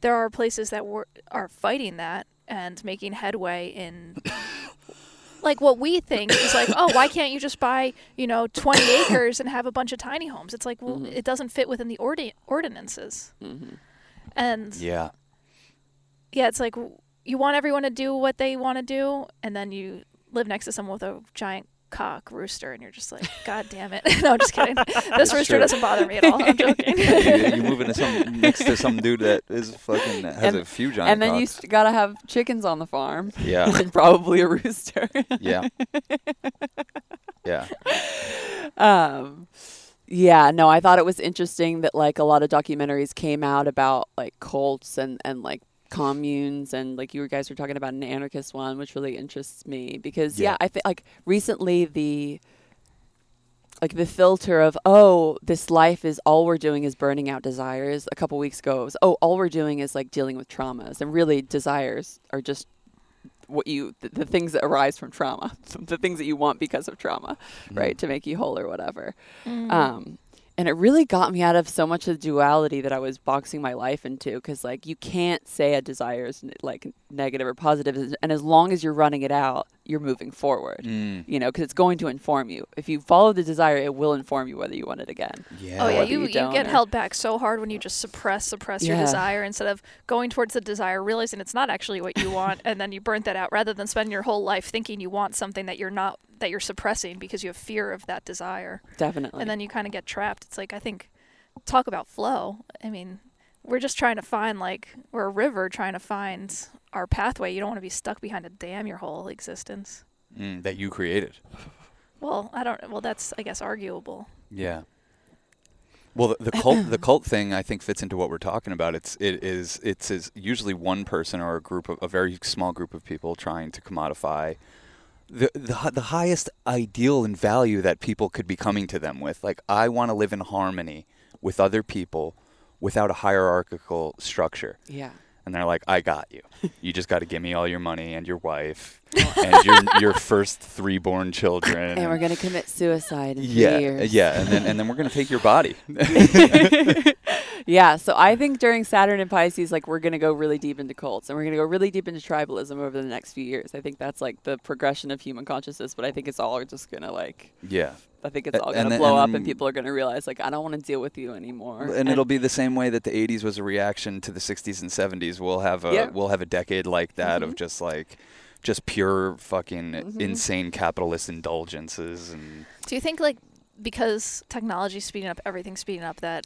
there are places that were, are fighting that and making headway in like what we think is like, oh, why can't you just buy, you know, 20 acres and have a bunch of tiny homes? It's like, well, Mhm. it doesn't fit within the ordi- ordinances. hmm And yeah. yeah it's like you want everyone to do what they want to do, and then you live next to someone with a giant cock rooster, and you're just like, God damn it. no, I'm just kidding. This rooster true. doesn't bother me at all. I'm joking. you, you move into some next to some dude that is fucking has And- a few giant And then you cocks. st- gotta have chickens on the farm yeah and probably a rooster. yeah yeah um yeah no i thought it was interesting that like a lot of documentaries came out about like cults and and like communes and like you guys were talking about an anarchist one which really interests me because yeah, Yeah. i think like recently the like the filter of oh this life is all we're doing is burning out desires a couple weeks ago it was oh all we're doing is like dealing with traumas and really desires are just what you the, the things that arise from trauma the things that you want because of trauma right to make you whole or whatever Mm. um and it really got me out of so much of the duality that I was boxing my life into because like you can't say a desire is like negative or positive and as long as you're running it out you're moving forward. Mm. You know, because it's going to inform you. If you follow the desire, it will inform you whether you want it again. Yeah. Oh yeah, you, you you, get or- held back so hard when you just suppress suppress your desire instead of going towards the desire, realizing it's not actually what you want, and then you burnt that out rather than spend your whole life thinking you want something that you're not that you're suppressing because you have fear of that desire, Definitely. and then you kind of get trapped. It's like I think talk about flow. I mean, we're just trying to find like we're a river trying to find our pathway. You don't want to be stuck behind a dam your whole existence. Mm, that you created. Well, I don't. Well, that's I guess arguable. Yeah. Well, the, the cult the cult thing I think fits into what we're talking about. It's it is it's is usually one person or a group of a very small group of people trying to commodify the the the highest ideal and value that people could be coming to them with. Like I want to live in harmony with other people without a hierarchical structure. yeah. And they're like, I got you. You just got to give me all your money and your wife and your your first three born children. And we're gonna commit suicide in yeah, years. yeah, and then and then we're gonna take your body. yeah, so I think during Saturn and Pisces, like we're gonna go really deep into cults, and we're gonna go really deep into tribalism over the next few years. I think that's like the progression of human consciousness, but I think it's all just gonna like, yeah, I think it's all gonna blow and up, and people are gonna realize like I don't want to deal with you anymore. and it'll be the same way that the '80s was a reaction to the '60s and '70s. We'll have a Yeah. we'll have a decade like that of Mhm. just like just pure fucking Mhm. insane capitalist indulgences and Do you think like because technology's speeding up, everything's speeding up that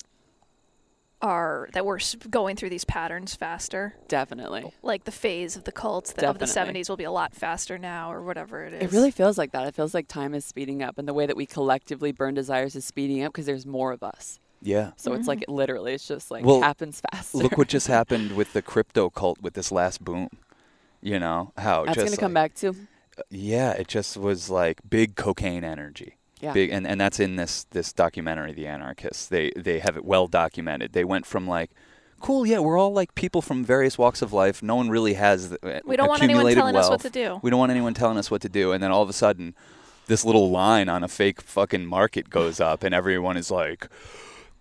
are that we're going through these patterns faster? definitely. Like the phase of the cults that of the 70s will be a lot faster now or whatever it is. It really feels like that. It feels like time is speeding up, and the way that we collectively burn desires is speeding up because there's more of us. yeah. So it's like literally, it's just like Well, happens faster. Look what just happened with the crypto cult with this last boom. You know how That's just gonna come back too. Uh, yeah, it just was like big cocaine energy. Yeah. Big and, and that's in this this documentary, The Anarchists. They they have it well documented. They went from like Cool, yeah, we're all like people from various walks of life. No one really has the, uh, We don't want anyone telling us what wealth. to do. We don't want anyone telling us what to do. And then all of a sudden, this little line on a fake fucking market goes up, and everyone is like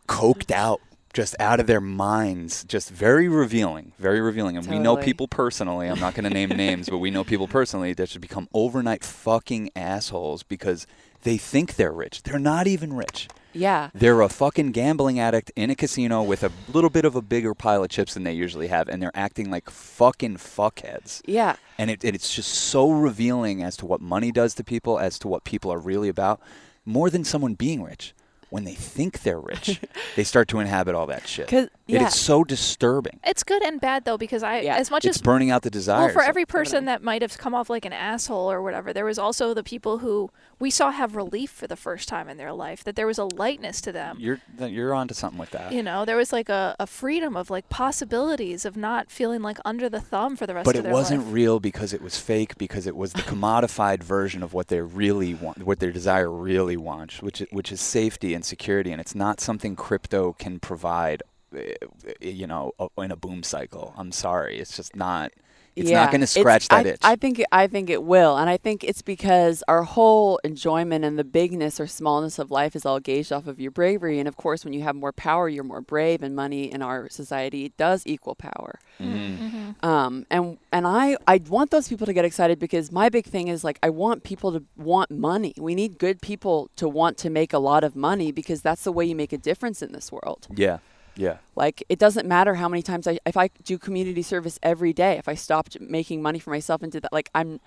coked out, just out of their minds. Just very revealing, very revealing. And we know people personally. I'm not going to name names, but we know people personally that should become overnight fucking assholes because they think they're rich. They're not even rich. Yeah. They're a fucking gambling addict in a casino with a little bit of a bigger pile of chips than they usually have, and they're acting like fucking fuckheads Yeah. and it, it's just so revealing as to what money does to people, as to what people are really about, more than someone being rich. When they think they're rich, they start to inhabit all that shit. 'Cause- It yeah. is so disturbing. It's good and bad though because I Yeah. as much It's as burning out the desire. well for every person that might have come off like an asshole or whatever, there was also the people who we saw have relief for the first time in their life. That there was a lightness to them. you're you're onto something with that. You know, there was like a, a freedom of like possibilities of not feeling like under the thumb for the rest but of But it wasn't life. real because it was fake because it was the commodified version of what they really want what their desire really wants which is, which is safety and security and it's not something crypto can provide eh, you know in a boom cycle. I'm sorry. It's just not it's yeah. not going to scratch I, that itch I think it, I think it will, and I think it's because our whole enjoyment and the bigness or smallness of life is all gauged off of your bravery. And of course, when you have more power, you're more brave. And money in our society does equal power. Mm-hmm. Um, and and I I want those people to get excited because my big thing is like I want people to want money. We need good people to want to make a lot of money because that's the way you make a difference in this world. yeah yeah. Like it doesn't matter how many times I if I do community service every day, if I stopped making money for myself and did that, like I'm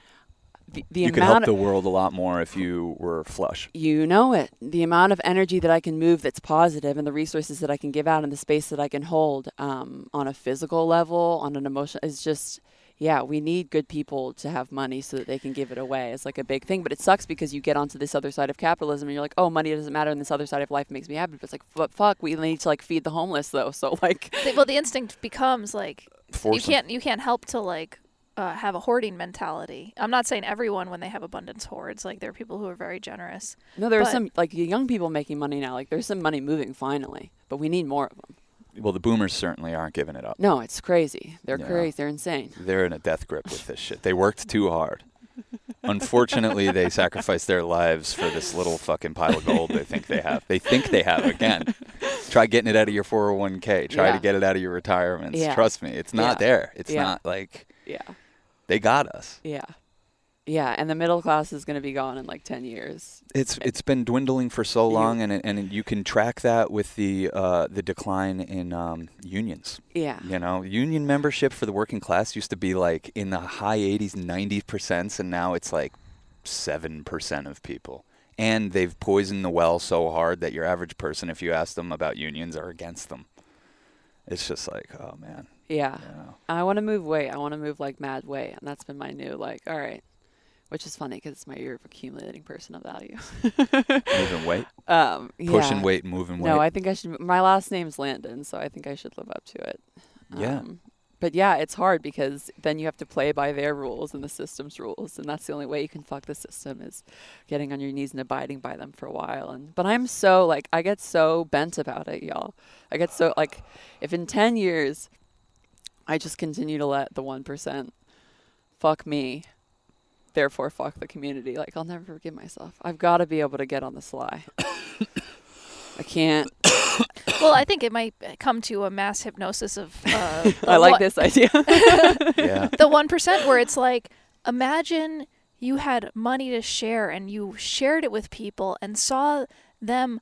the, the you could help the world a lot more if you were flush. You know it. The amount of energy that I can move that's positive and the resources that I can give out and the space that I can hold um, on a physical level on an emotion is just yeah we need good people to have money so that they can give it away it's like a big thing but it sucks because you get onto this other side of capitalism and you're like oh money doesn't matter and this other side of life makes me happy but it's like but fuck we need to like feed the homeless though so like well, the instinct becomes like Force you 'em. can't you can't help to like uh, have a hoarding mentality. I'm not saying everyone when they have abundance hoards. Like there are people who are very generous. No, there are some like young people making money now. Like there's some money moving finally, but we need more of them. Well the boomers certainly aren't giving it up No, it's crazy. They're Yeah. crazy. They're insane. they're in a death grip with this shit. They worked too hard. Unfortunately, they sacrificed their lives for this little fucking pile of gold they think they have. They think they have again. Try getting it out of your 401k. Try Yeah. to get it out of your retirements. Yeah. Trust me, it's not there. It's not like Yeah, they got us. yeah, Yeah, and the middle class is going to be gone in like 10 years. It's it's been dwindling for so long, and and you can track that with the uh, the decline in um, unions. Yeah. You know, union membership for the working class used to be like in the high 80s, 90 percent, and now it's like seven percent of people. And they've poisoned the well so hard that your average person, if you ask them about unions, are against them. It's just like, oh man. Yeah. You know. I want to move weight. I want to move like mad weight, and that's been my new like. All right, which is funny because it's my year of accumulating personal value. Moving weight, um, pushing yeah. weight, moving weight. No, I think I should. My last name's Landon, so I think I should live up to it. Yeah. Um, but yeah, it's hard because then you have to play by their rules and the system's rules, and that's the only way you can fuck the system is getting on your knees and abiding by them for a while. And but I'm so like I get so bent about it, y'all. I get so like if in ten years I just continue to let the one percent fuck me, therefore fuck the community, like I'll never forgive myself. I've got to be able to get on the sly. I can't. Well, I think it might come to a mass hypnosis of. Uh, I like what- this idea. yeah. the one percent where it's like imagine you had money to share and you shared it with people and saw them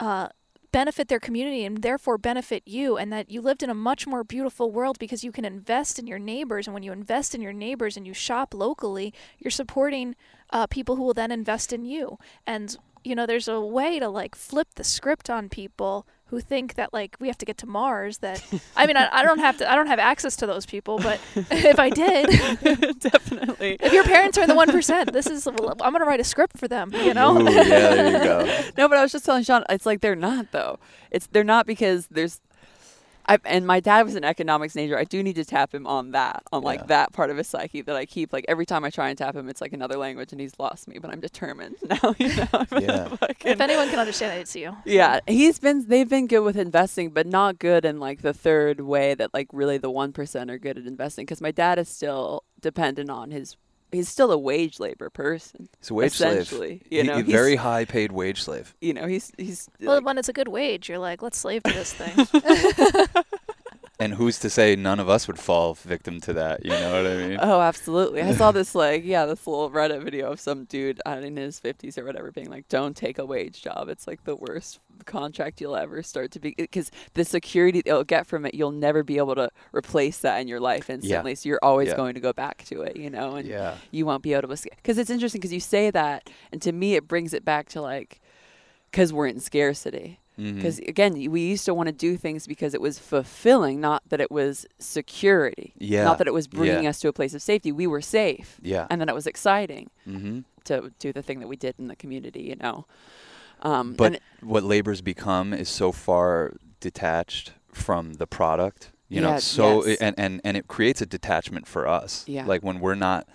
uh, benefit their community and therefore benefit you and that you lived in a much more beautiful world because you can invest in your neighbors. And when you invest in your neighbors and you shop locally you're supporting uh, people who will then invest in you. And you know there's a way to like flip the script on people who think that like we have to get to Mars that I mean I, I don't have to I don't have access to those people but if I did Definitely. if your parents are in the one percent, this is I'm gonna write a script for them. You know, Ooh, yeah, there you go. No, but I was just telling Sean, it's like they're not though. It's they're not because there's. I, and my dad was an economics major. I do need to tap him on that, on like Yeah. that part of his psyche that I keep. Like every time I try and tap him, it's like another language, and he's lost me. But I'm determined now. You know. Yeah. fucking- if anyone can understand it, it's you. yeah, he's been. They've been good with investing, but not good in like the third way that like really the one percent are good at investing. Because my dad is still dependent on his. He's still a wage labor person. He's a wage slave. Essentially, you He- know, he- he's- very high paid wage slave. You know, he's he's. Well, like- when it's a good wage, you're like, let's slave to this thing. And who's to say none of us would fall victim to that? You know what I mean? Oh, absolutely. I saw this like yeah, this little Reddit video of some dude uh, in his fifties or whatever being like, "Don't take a wage job. It's like the worst contract you'll ever start to be because the security you'll get from it, you'll never be able to replace that in your life instantly. So you're always Yeah. going to go back to it, you know, and yeah. you won't be able to escape. Because it's interesting because you say that, and to me, it brings it back to like, because we're in scarcity. Because again, we used to want to do things because it was fulfilling, not that it was security. Yeah. Not that it was bringing Yeah. us to a place of safety. We were safe. Yeah. And then it was exciting hmm to do the thing that we did in the community, you know. Um, But and it- what labor's become is so far detached from the product. You know, so yes. and, and and it creates a detachment for us. Yeah. Like when we're not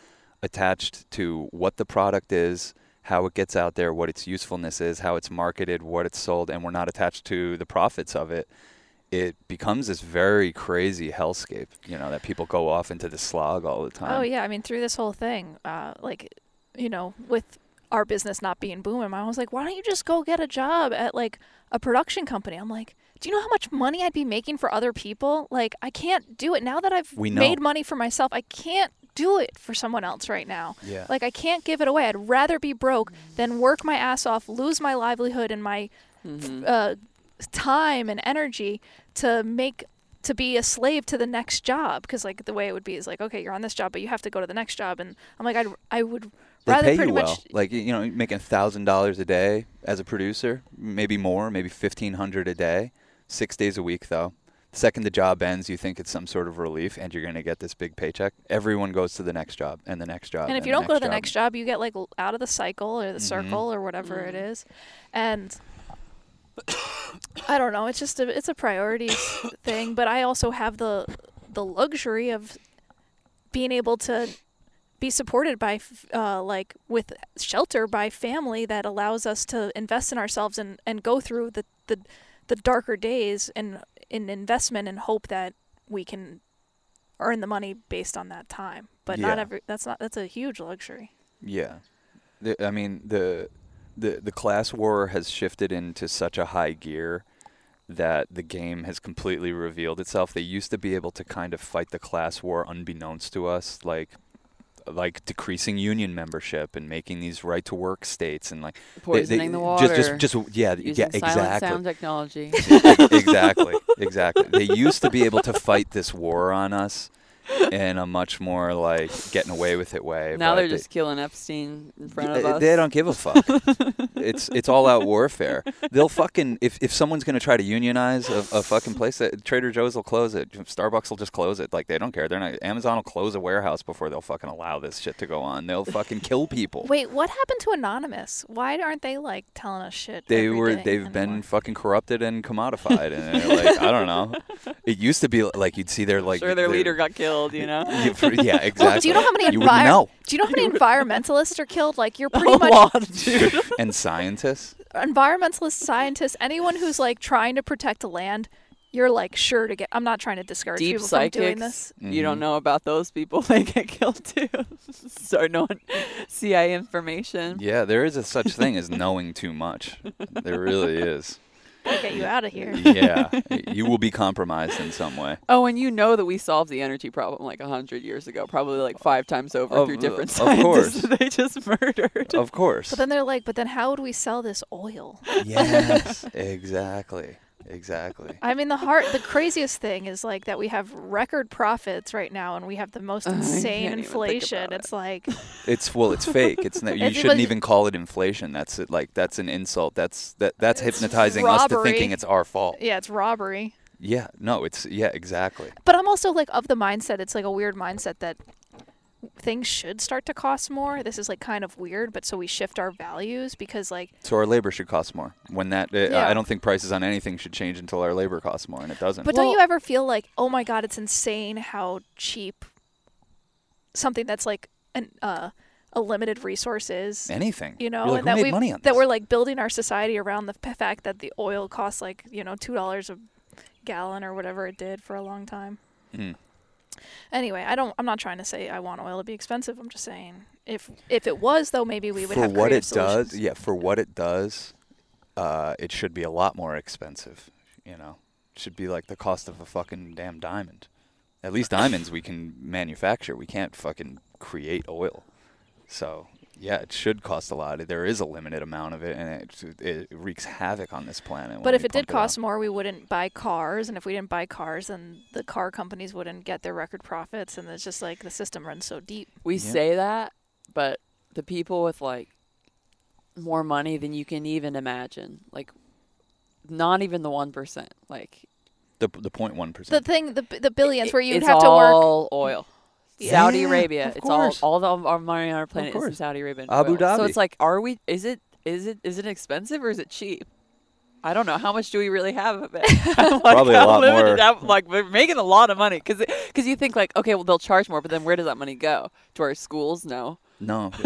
attached to what the product is, how it gets out there, what its usefulness is, how it's marketed, what it's sold, and we're not attached to the profits of it, it becomes this very crazy hellscape, you know, that people go off into the slog all the time. oh yeah, I mean through this whole thing, uh, like, you know, with our business not being booming, I was like, why don't you just go get a job at like a production company? I'm like. Do you know how much money I'd be making for other people? Like, I can't do it now that I've made money for myself. I can't do it for someone else right now. Yeah. Like I can't give it away. I'd rather be broke than work my ass off, lose my livelihood and my mhm. uh, time and energy to make to be a slave to the next job. Because like the way it would be is like, okay, you're on this job, but you have to go to the next job, and I'm like, I'd, I would They rather pay pretty you well. much. Like you know, making thousand dollars a day as a producer, maybe more, maybe fifteen hundred a day, six days a week though. The second the job ends, you think it's some sort of relief, and you're going to get this big paycheck. Everyone goes to the next job and the next job. And if you don't go to the job. next job, you get like out of the cycle or the Mhm. circle or whatever it Mm. is, and I don't know. It's just a it's a priorities thing. But I also have the the luxury of being able to be supported by uh, like with shelter by family that allows us to invest in ourselves and, and go through the, the the darker days and in investment and hope that we can earn the money based on that time. But not every that's not that's a huge luxury. Yeah, the, I mean the the the class war has shifted into such a high gear that the game has completely revealed itself. They used to be able to kind of fight the class war unbeknownst to us, like like decreasing union membership and making these right to work states and like they- they- Poisoning the water. Just, just, just yeah, using yeah, exactly. sound technology. exactly, exactly. They used to be able to fight this war on us in a much more like getting away with it way. now they're they- just killing Epstein in front Yeah, of us. They don't give a fuck. it's it's all out warfare. They'll fucking if, if someone's gonna try to unionize a, a fucking place, uh, Trader Joe's will close it. Starbucks will just close it. Like they don't care. They're not. Amazon will close a warehouse before they'll fucking allow this shit to go on. They'll fucking kill people. Wait, what happened to Anonymous? Why aren't they like telling us shit? They every were day they've been fucking corrupted and commodified and like I don't know. It used to be like you'd see their like sure, their their- leader got killed. You know. Yeah, for- yeah, exactly. Well, do you know how many You wouldn't know. Do you know how many environmentalists are killed? Like you're pretty a much lot, dude. And scientists. environmentalist scientists, anyone who's like trying to protect the land, you're like sure to get. I'm not trying to discourage Deep people from doing this. psychics. this. Mm-hmm. You don't know about those people. They get killed too. Start knowing CIA information. Yeah, there is a such thing as knowing too much. There really is. Gotta get you out of here. Yeah, you will be compromised in some way. Oh, and you know that we solved the energy problem like a hundred years ago, probably like five times over Of- through different of scientists course. that they just murdered. Of course. But then they're like, but then how would we sell this oil? yes, exactly, exactly. I mean, the heart, the craziest thing is like that we have record profits right now, and we have the most insane can't even think inflation. about it. It's like, It's well, it's fake. It's not, you It's shouldn't even- even call it inflation. That's it, like that's an insult. That's that that's It's hypnotizing us to thinking it's our fault. yeah, it's robbery. Yeah, no, it's yeah, exactly. But I'm also like of the mindset. It's like a weird mindset that things should start to cost more. This is like kind of weird, but so we shift our values because like So our labor should cost more. When that, uh, Yeah. I don't think prices on anything should change until our labor costs more, and it doesn't. But don't you ever feel like, oh my god, it's insane how cheap something that's like an uh, a limited resource is? anything, You know, like, and that we that this? we're like building our society around the p- fact that the oil costs like you know two dollars a gallon or whatever it did for a long time. Mm. Anyway, I don't. I'm not trying to say I want oil to be expensive. I'm just saying if if it was though, maybe we would have. for have what it does, yeah, for what it does, uh, it should be a lot more expensive. You know, it should be like the cost of a fucking damn diamond. At least diamonds we can manufacture. We can't fucking create oil. So yeah, it should cost a lot. There is a limited amount of it, and it, it wreaks havoc on this planet. But if it did pump out. cost more, we wouldn't buy cars, and if we didn't buy cars, then the car companies wouldn't get their record profits, and it's just like the system runs so deep. We Yeah. say that, but the people with like more money than you can even imagine, like not even the one percent, like the the point one The thing, the the billions, it- where you'd it's have to work. all oil. Saudi Yeah, Arabia. of It's all course. all the, our money on our planet is in. Saudi Arabia. and Abu oil. So it's like, are we? Is it? Is it? Is it expensive or is it cheap? I don't know. How much do we really have of it? like, Probably a how lot limited- more. how- like we're making a lot of money because because you think like okay, well they'll charge more, but then where does that money go? To our schools? No. No,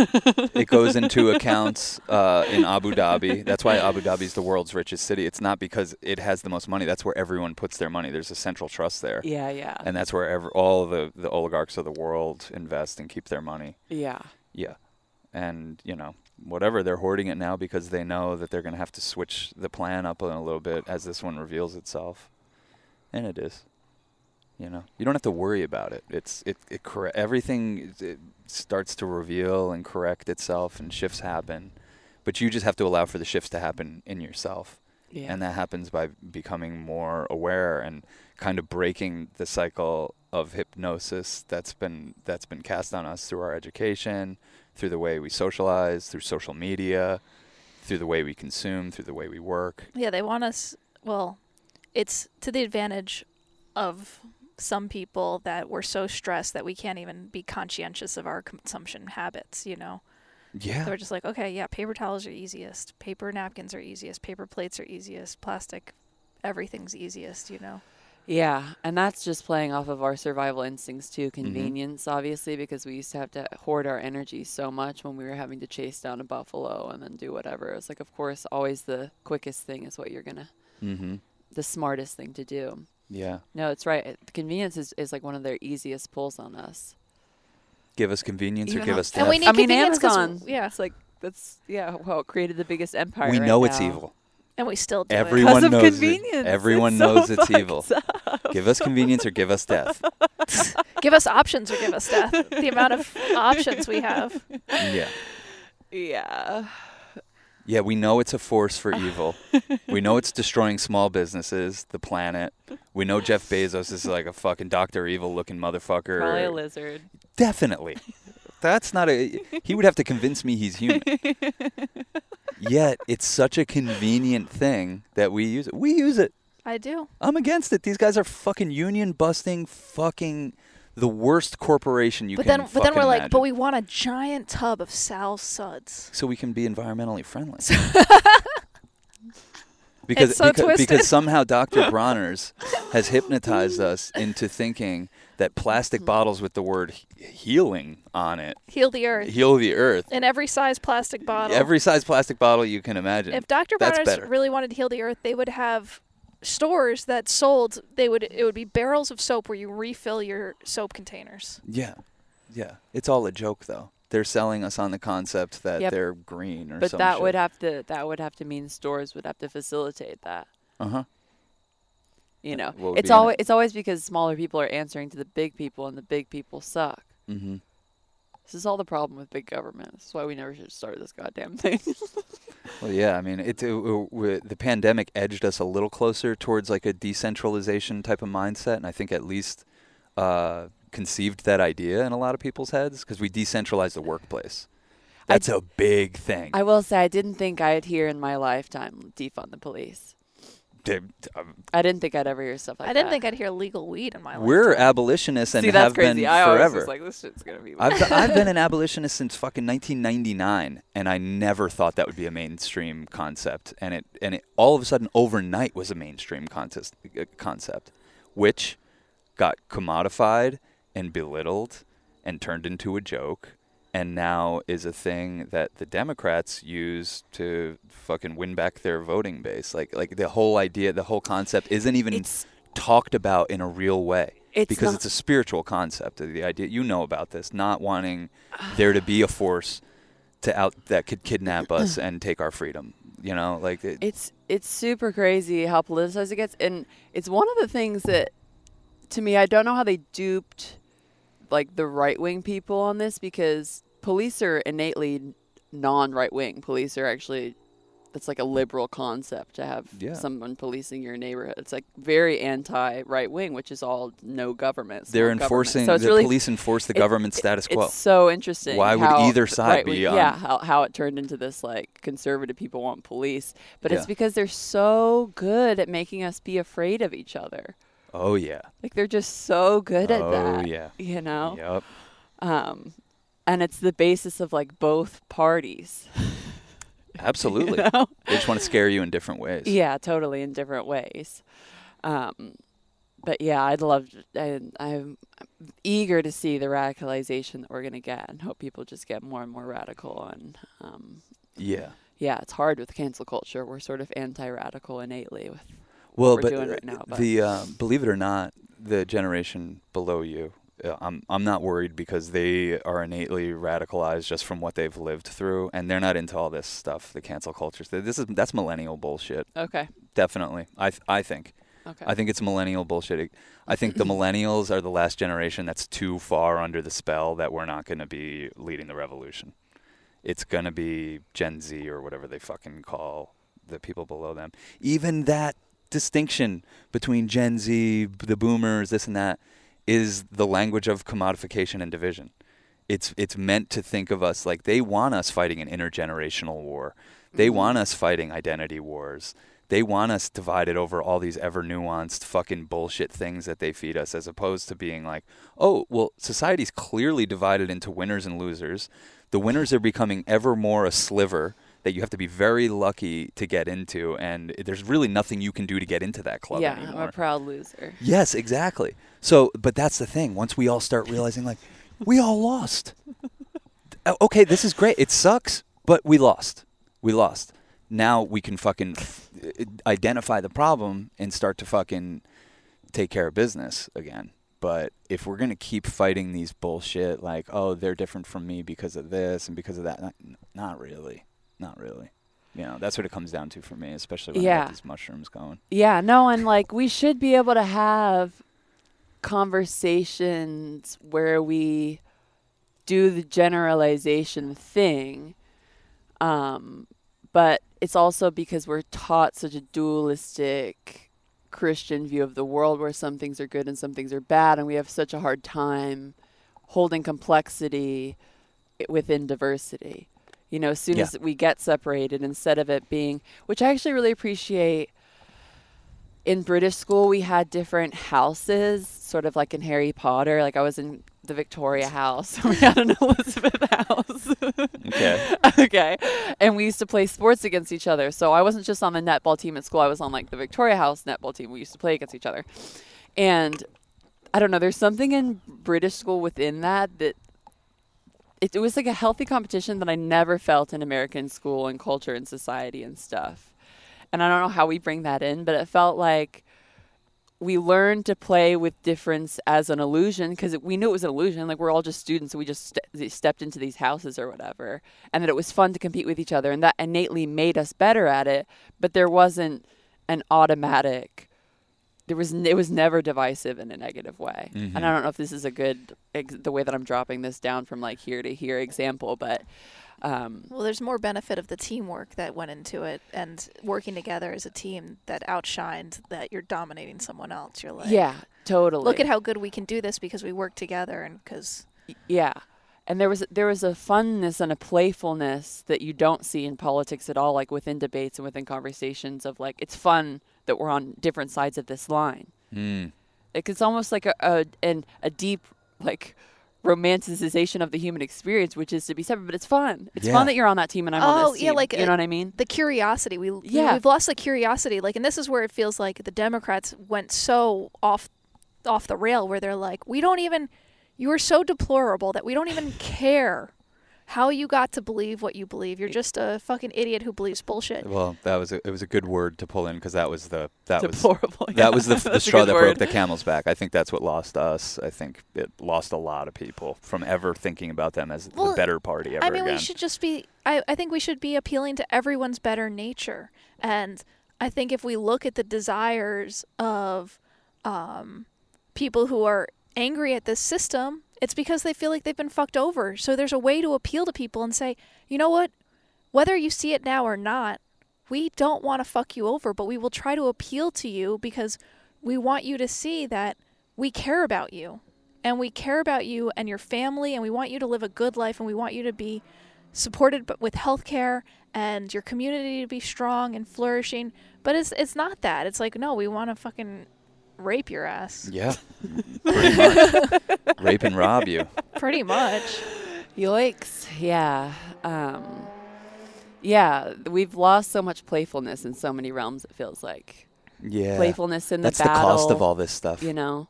it goes into accounts uh, in Abu Dhabi. That's why Abu Dhabi is the world's richest city. It's not because it has the most money. That's where everyone puts their money. There's a central trust there, Yeah, yeah, and that's where ever, all the, the oligarchs of the world invest and keep their money. yeah. Yeah, and you know whatever they're hoarding it now because they know that they're going to have to switch the plan up a little bit as this one reveals itself, and it is. You know, you don't have to worry about it. It's it it corre- everything it starts to reveal and correct itself, and shifts happen, but you just have to allow for the shifts to happen in yourself, Yeah. and that happens by becoming more aware and kind of breaking the cycle of hypnosis that's been that's been cast on us through our education, through the way we socialize, through social media, through the way we consume, through the way we work. Yeah, they want us. Well, it's to the advantage of some people that we're so stressed that we can't even be conscientious of our consumption habits. You know, Yeah. they're just like, okay, yeah, paper towels are easiest, paper napkins are easiest, paper plates are easiest, plastic, everything's easiest. You know. Yeah, and that's just playing off of our survival instincts too. Mm-hmm. Convenience, obviously, because we used to have to hoard our energy so much when we were having to chase down a buffalo and then do whatever. It's like, of course, always the quickest thing is what you're gonna, Mm-hmm. the smartest thing to do. Yeah. No, it's right. Convenience is, is like one of their easiest pulls on us. Give us convenience or give though- us And death. we need I mean, Amazon. yeah. it's like that's yeah. Well, it created the biggest empire. we right know it's evil. And we still do it. Everyone Because of knows it. convenience. Everyone It's so knows it's evil. up. Give us convenience or give us death. Give us options or give us death. the amount of options we have. Yeah. Yeah. Yeah, we know it's a force for evil. we know it's destroying small businesses, the planet. We know Jeff Bezos is like a fucking Doctor Evil looking motherfucker. Probably a lizard. Definitely. That's not a. He would have to convince me he's human. Yet it's such a convenient thing that we use it. We use it. I do. I'm against it. These guys are fucking union busting, fucking the worst corporation you but can. then, but then we're fucking like, but we want a giant tub of Sal suds. so we can be environmentally friendly. because It's so because, twisted. because somehow Dr. Bronner's has hypnotized us into thinking that plastic mm-hmm. bottles with the word healing on it Heal the earth. heal the earth. In every size plastic bottle. Every size plastic bottle you can imagine. if Dr. Bronner's really wanted to heal the earth, they would have stores that sold. They would. It would be barrels of soap where you refill your soap containers. Yeah, yeah. It's all a joke, though. They're selling us on the concept that Yep. they're green or But some that shit. would have to that would have to mean stores would have to facilitate that. Uh huh. You know, it's always it? it's always because smaller people are answering to the big people, and the big people suck. Mm-hmm. This is all the problem with big government. This is why we never should start this goddamn thing. Well, yeah. I mean, it, it, it- the pandemic edged us a little closer towards like a decentralization type of mindset, and I think at least uh, conceived that idea in a lot of people's heads because we decentralized the workplace. That's a big thing. I will say I didn't think I'd hear in my lifetime defund the police. Dude, um, I didn't think I'd ever hear stuff like that. I didn't think I'd hear legal weed in my life. we're abolitionists and See, that's have crazy. been I always forever. was like, this shit's gonna be. I've, be- I've been an abolitionist since fucking 1999, and I never thought that would be a mainstream concept. And it and it all of a sudden overnight was a mainstream contest uh, concept, which got commodified and belittled and turned into a joke, and now is a thing that the Democrats use to fucking win back their voting base. Like like the whole idea, the whole concept isn't even It's- talked about in a real way It's because not- it's a spiritual concept. The idea you know about this, not wanting there to be a force to out that could kidnap us and take our freedom. You know, like it, It's it's super crazy how politicized it gets, and it's one of the things that, to me, I don't know how they duped, like the right wing people on this because police are innately non right wing. Police are actually, that's like a liberal concept to have Yeah. someone policing your neighborhood. It's like very anti right wing, which is all no government. they're small government. enforcing So the really police enforce the it- government it- status quo. It's so interesting. Why would either side be on- Yeah, how, how it turned into this like conservative people want police, but Yeah. it's because they're so good at making us be afraid of each other. Oh yeah, Like they're just so good at that. oh that. yeah, You know. yep. Um, and it's the basis of like both parties. Absolutely. You know? They just want to scare you in different ways. Yeah, totally in different ways. Um, but yeah, I'd love. I, I'm eager to see the radicalization that we're gonna get, and hope people just get more and more radical. And um, Yeah. yeah, it's hard with cancel culture. We're sort of anti-radical innately. With Well, but right now, but- the uh, believe it or not, the generation below you, uh, I'm I'm not worried because they are innately radicalized just from what they've lived through, and they're not into all this stuff, the cancel culture. This is that's millennial bullshit. okay, Definitely, I th- I think. okay, I think it's millennial bullshit. I think the millennials are the last generation that's too far under the spell that we're not going to be leading the revolution. It's going to be Gen Z or whatever they fucking call the people below them. Even that distinction between Gen Z, the boomers, this and that, is the language of commodification and division. It's it's meant to think of us like they want us fighting an intergenerational war. They Mhm. want us fighting identity wars. They want us divided over all these ever nuanced fucking bullshit things that they feed us, as opposed to being like, oh, well, society's clearly divided into winners and losers. The winners are becoming ever more a sliver that you have to be very lucky to get into, and there's really nothing you can do to get into that club yeah, anymore. I'm a proud loser. Yes, exactly. So, but that's the thing. Once we all start realizing, like, we all lost. Uh, okay, this is great. It sucks, but we lost. We lost. Now we can fucking uh, identify the problem and start to fucking take care of business again. But if we're gonna keep fighting these bullshit, like, oh, they're different from me because of this and because of that, not, not really, not really. You know, that's what it comes down to for me, especially when I Yeah. get these mushrooms going. Yeah, no, and like we should be able to have conversations where we do the generalization thing. Um, but it's also because we're taught such a dualistic Christian view of the world where some things are good and some things are bad, and we have such a hard time holding complexity within diversity. You know, as soon Yeah. as we get separated, instead of it being, which I actually really appreciate in British school, we had different houses, sort of like in Harry Potter. Like I was in the Victoria house, we had an Elizabeth house. Okay. okay. And we used to play sports against each other. So I wasn't just on the netball team at school, I was on like the Victoria House netball team. We used to play against each other. And I don't know, there's something in British school within that that it, it was like a healthy competition that I never felt in American school and culture and society and stuff. And I don't know how we bring that in, but it felt like we learned to play with difference as an illusion because we knew it was an illusion. Like we're all just students, so we just ste- stepped into these houses or whatever, and that it was fun to compete with each other, and that innately made us better at it. But there wasn't an automatic. There was it was never divisive in a negative way, Mhm. and I don't know if this is a good ex- the way that I'm dropping this down from like here to here example, but um, Well, there's more benefit of the teamwork that went into it and working together as a team that outshined that you're dominating someone else. You're like, yeah, totally. look at how good we can do this because we work together and because Yeah. And there was there was a funness and a playfulness that you don't see in politics at all, like within debates and within conversations of like it's fun that we're on different sides of this line. Mm. Like it's almost like a a, an, a deep like romanticization of the human experience, which is to be separate, but it's fun. It's Yeah. fun that you're on that team and I'm on Oh, this yeah, like, you uh, know what I mean? the curiosity we Yeah. we've lost the curiosity like and this is where it feels like the democrats went so off off the rail where they're like we don't even you are so deplorable that we don't even care how you got to believe what you believe you're just a fucking idiot who believes bullshit Well, that was a, it was a good word to pull in because that was the that was Deplorable. that yeah. was the, the straw that word. broke the camel's back. I think that's what lost us. I think it lost a lot of people from ever thinking about them as Well, the better party ever again. I mean, again. we should just be. I, I think we should be appealing to everyone's better nature, and I think if we look at the desires of um, people who are angry at this system, it's because they feel like they've been fucked over. So there's a way to appeal to people and say, you know what, whether you see it now or not, we don't want to fuck you over, but we will try to appeal to you because we want you to see that we care about you. And we care about you and your family and we want you to live a good life and we want you to be supported with health care and your community to be strong and flourishing. But it's it's not that. It's like no we want to fucking rape your ass yeah, pretty much. Rape and rob you. pretty much Yikes. Yeah. Um, yeah, we've lost so much playfulness in so many realms, it feels like. Yeah, Playfulness in the that's the the cost of all this stuff. You know?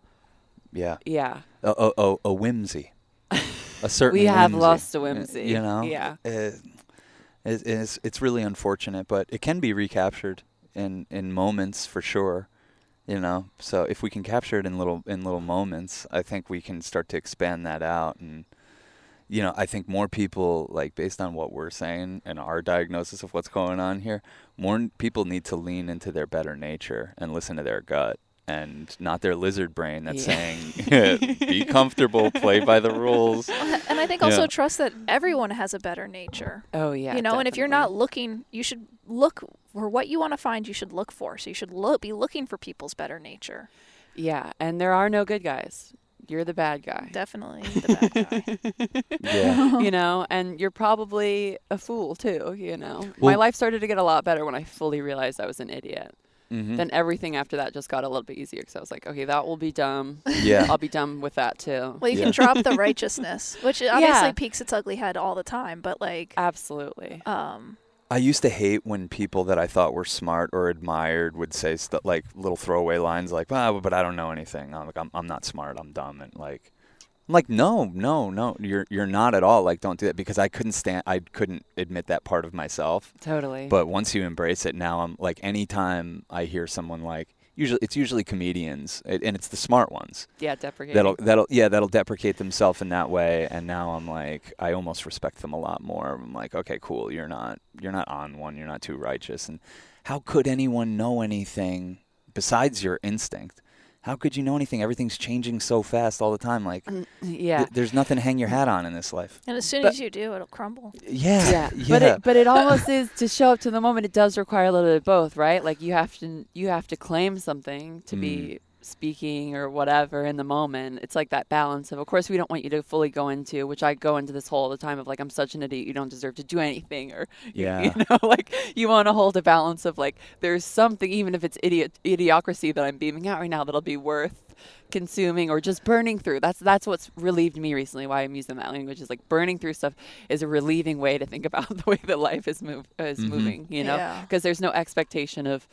Yeah, Yeah. a, a, a, a whimsy, a certain. We have whimsy, lost a uh, whimsy. You know. Yeah. Uh, it, it's it's really unfortunate, but it can be recaptured in in moments for sure. You know, so if we can capture it in little in little moments, I think we can start to expand that out and. You know, I think more people, like based on what we're saying and our diagnosis of what's going on here, more people need to lean into their better nature and listen to their gut and not their lizard brain that's Yeah. saying, be comfortable, play by the rules. and i think also Yeah. trust that everyone has a better nature Oh, yeah. you know and if you're not looking you should look for what you want to find you should look for so you should look be looking for people's better nature Yeah. And there are no good guys. You're the bad guy. definitely the bad guy Yeah. you know, and you're probably a fool too, you know. My life started to get a lot better when I fully realized I was an idiot. Mhm. Then everything after that just got a little bit easier because I was like, okay, that will be dumb. yeah. I'll be dumb with that too. Well, you Yeah. can drop the righteousness, which obviously Yeah. peeks its ugly head all the time. But like, Absolutely. um, I used to hate when people that I thought were smart or admired would say stuff like little throwaway lines like, "Ah, but I don't know anything. I'm like, I'm, I'm not smart. I'm dumb." And like, I'm like, no, no, no, you're you're not at all. Like, don't do that because I couldn't stand. I couldn't admit that part of myself. Totally. But once you embrace it, now I'm like, anytime I hear someone like, usually it's usually comedians, it, and it's the smart ones Yeah, deprecating. that'll that'll yeah that'll deprecate themselves in that way. And now I'm like, I almost respect them a lot more. I'm like, okay, cool, you're not you're not on one, you're not too righteous. And how could anyone know anything besides your instinct? How could you know anything? Everything's changing so fast all the time. Like, Mm, yeah. th- there's nothing to hang your hat on in this life. And as soon But- as you do, it'll crumble. Yeah, yeah, yeah. but it but it almost is to show up to the moment. It does require a little bit of both, right? Like you have to you have to claim something to Mm. be speaking or whatever in the moment. It's like that balance of, of course, we don't want you to fully go into, which I go into this whole all the time of like I'm such an idiot, you don't deserve to do anything, or Yeah. you, know, like you want to hold a balance of like there's something, even if it's idiot idiocracy that I'm beaming out right now, that'll be worth consuming or just burning through. That's that's what's relieved me recently. Why I'm using that language is like burning through stuff is a relieving way to think about the way that life is move is Mhm. moving. You know, Yeah. because there's no expectation of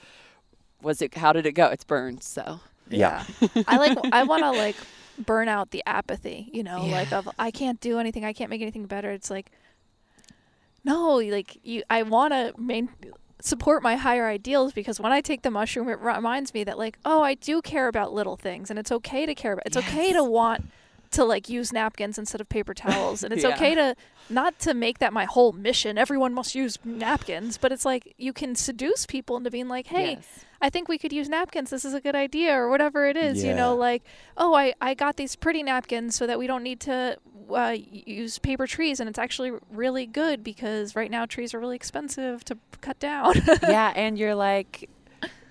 was it how did it go? It's burned. So yeah. I like I want to like burn out the apathy, you know, like of I can't do anything, I can't make anything better. It's like no, like you I want to main support my higher ideals because when I take the mushroom it reminds me that like oh, I do care about little things and it's okay to care about. It's okay to want to like use napkins instead of paper towels and it's Yeah. okay to not to make that my whole mission everyone must use napkins but it's like you can seduce people into being like hey yes. I think we could use napkins. This is a good idea, or whatever it is. You know, like, oh, I, I got these pretty napkins so that we don't need to uh, use paper trees, and it's actually really good because right now trees are really expensive to cut down. yeah, and you're like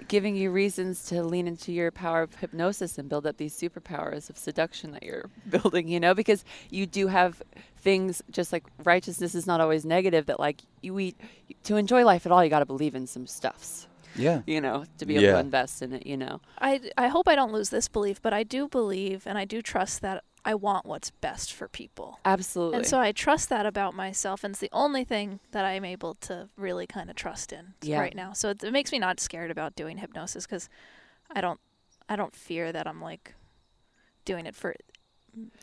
giving you reasons to lean into your power of hypnosis and build up these superpowers of seduction that you're building, you know, because you do have things just like righteousness is not always negative that like you eat to enjoy life at all you got to believe in some stuffs, Yeah. you know, to be able Yeah. to invest in it, you know. I, I hope I don't lose this belief, but I do believe and I do trust that I want what's best for people. Absolutely. And so I trust that about myself, and it's the only thing that I'm able to really kind of trust in Yeah. right now. So it, it makes me not scared about doing hypnosis because I don't, I don't fear that I'm like doing it for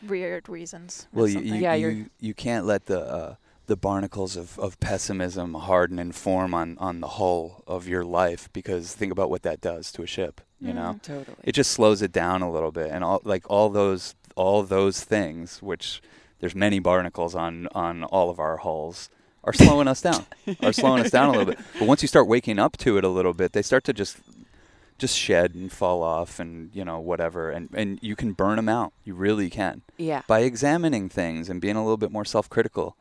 weird reasons. Well, you you, Yeah, you're- you, you can't let the uh, the barnacles of, of pessimism harden and form on, on the hull of your life because think about what that does to a ship. You know, totally. it just slows it down a little bit, and all like all those all those things, which there's many barnacles on on all of our hulls, are slowing us down. Are slowing us down a little bit. But once you start waking up to it a little bit, they start to just just shed and fall off, and you know whatever, and and you can burn them out. You really can yeah. by examining things and being a little bit more self-critical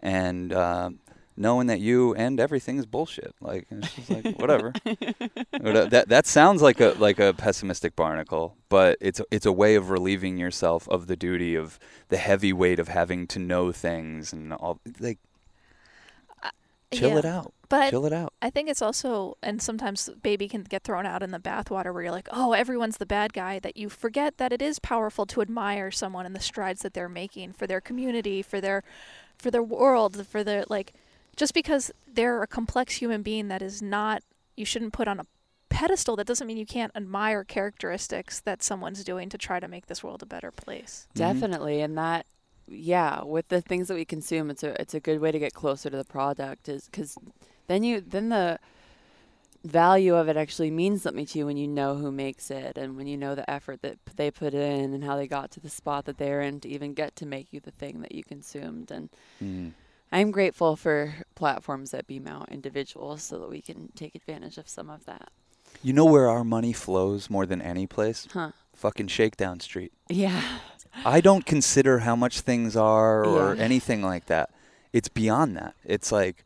and uh, knowing that you and everything is bullshit like it's just like whatever uh, that that sounds like a like a pessimistic barnacle but it's a, it's a way of relieving yourself of the duty of the heavy weight of having to know things and all like uh, chill Yeah. it out But chill it out I think it's also, and sometimes baby can get thrown out in the bathwater where you're like, oh, everyone's the bad guy. That you forget that it is powerful to admire someone and the strides that they're making for their community, for their, for their world, for their like, just because they're a complex human being that is not, you shouldn't put on a pedestal. That doesn't mean you can't admire characteristics that someone's doing to try to make this world a better place. Mhm. Definitely, and that, yeah, with the things that we consume, it's a it's a good way to get closer to the product, is because then you then the value of it actually means something to you when you know who makes it and when you know the effort that they put in and how they got to the spot that they're in to even get to make you the thing that you consumed and Mhm. I'm grateful for platforms that beam out individuals so that we can take advantage of some of that. you know where our money flows more than any place Huh. fucking shakedown street Yeah. I don't consider how much things are or Yeah. anything like that. It's beyond that. It's like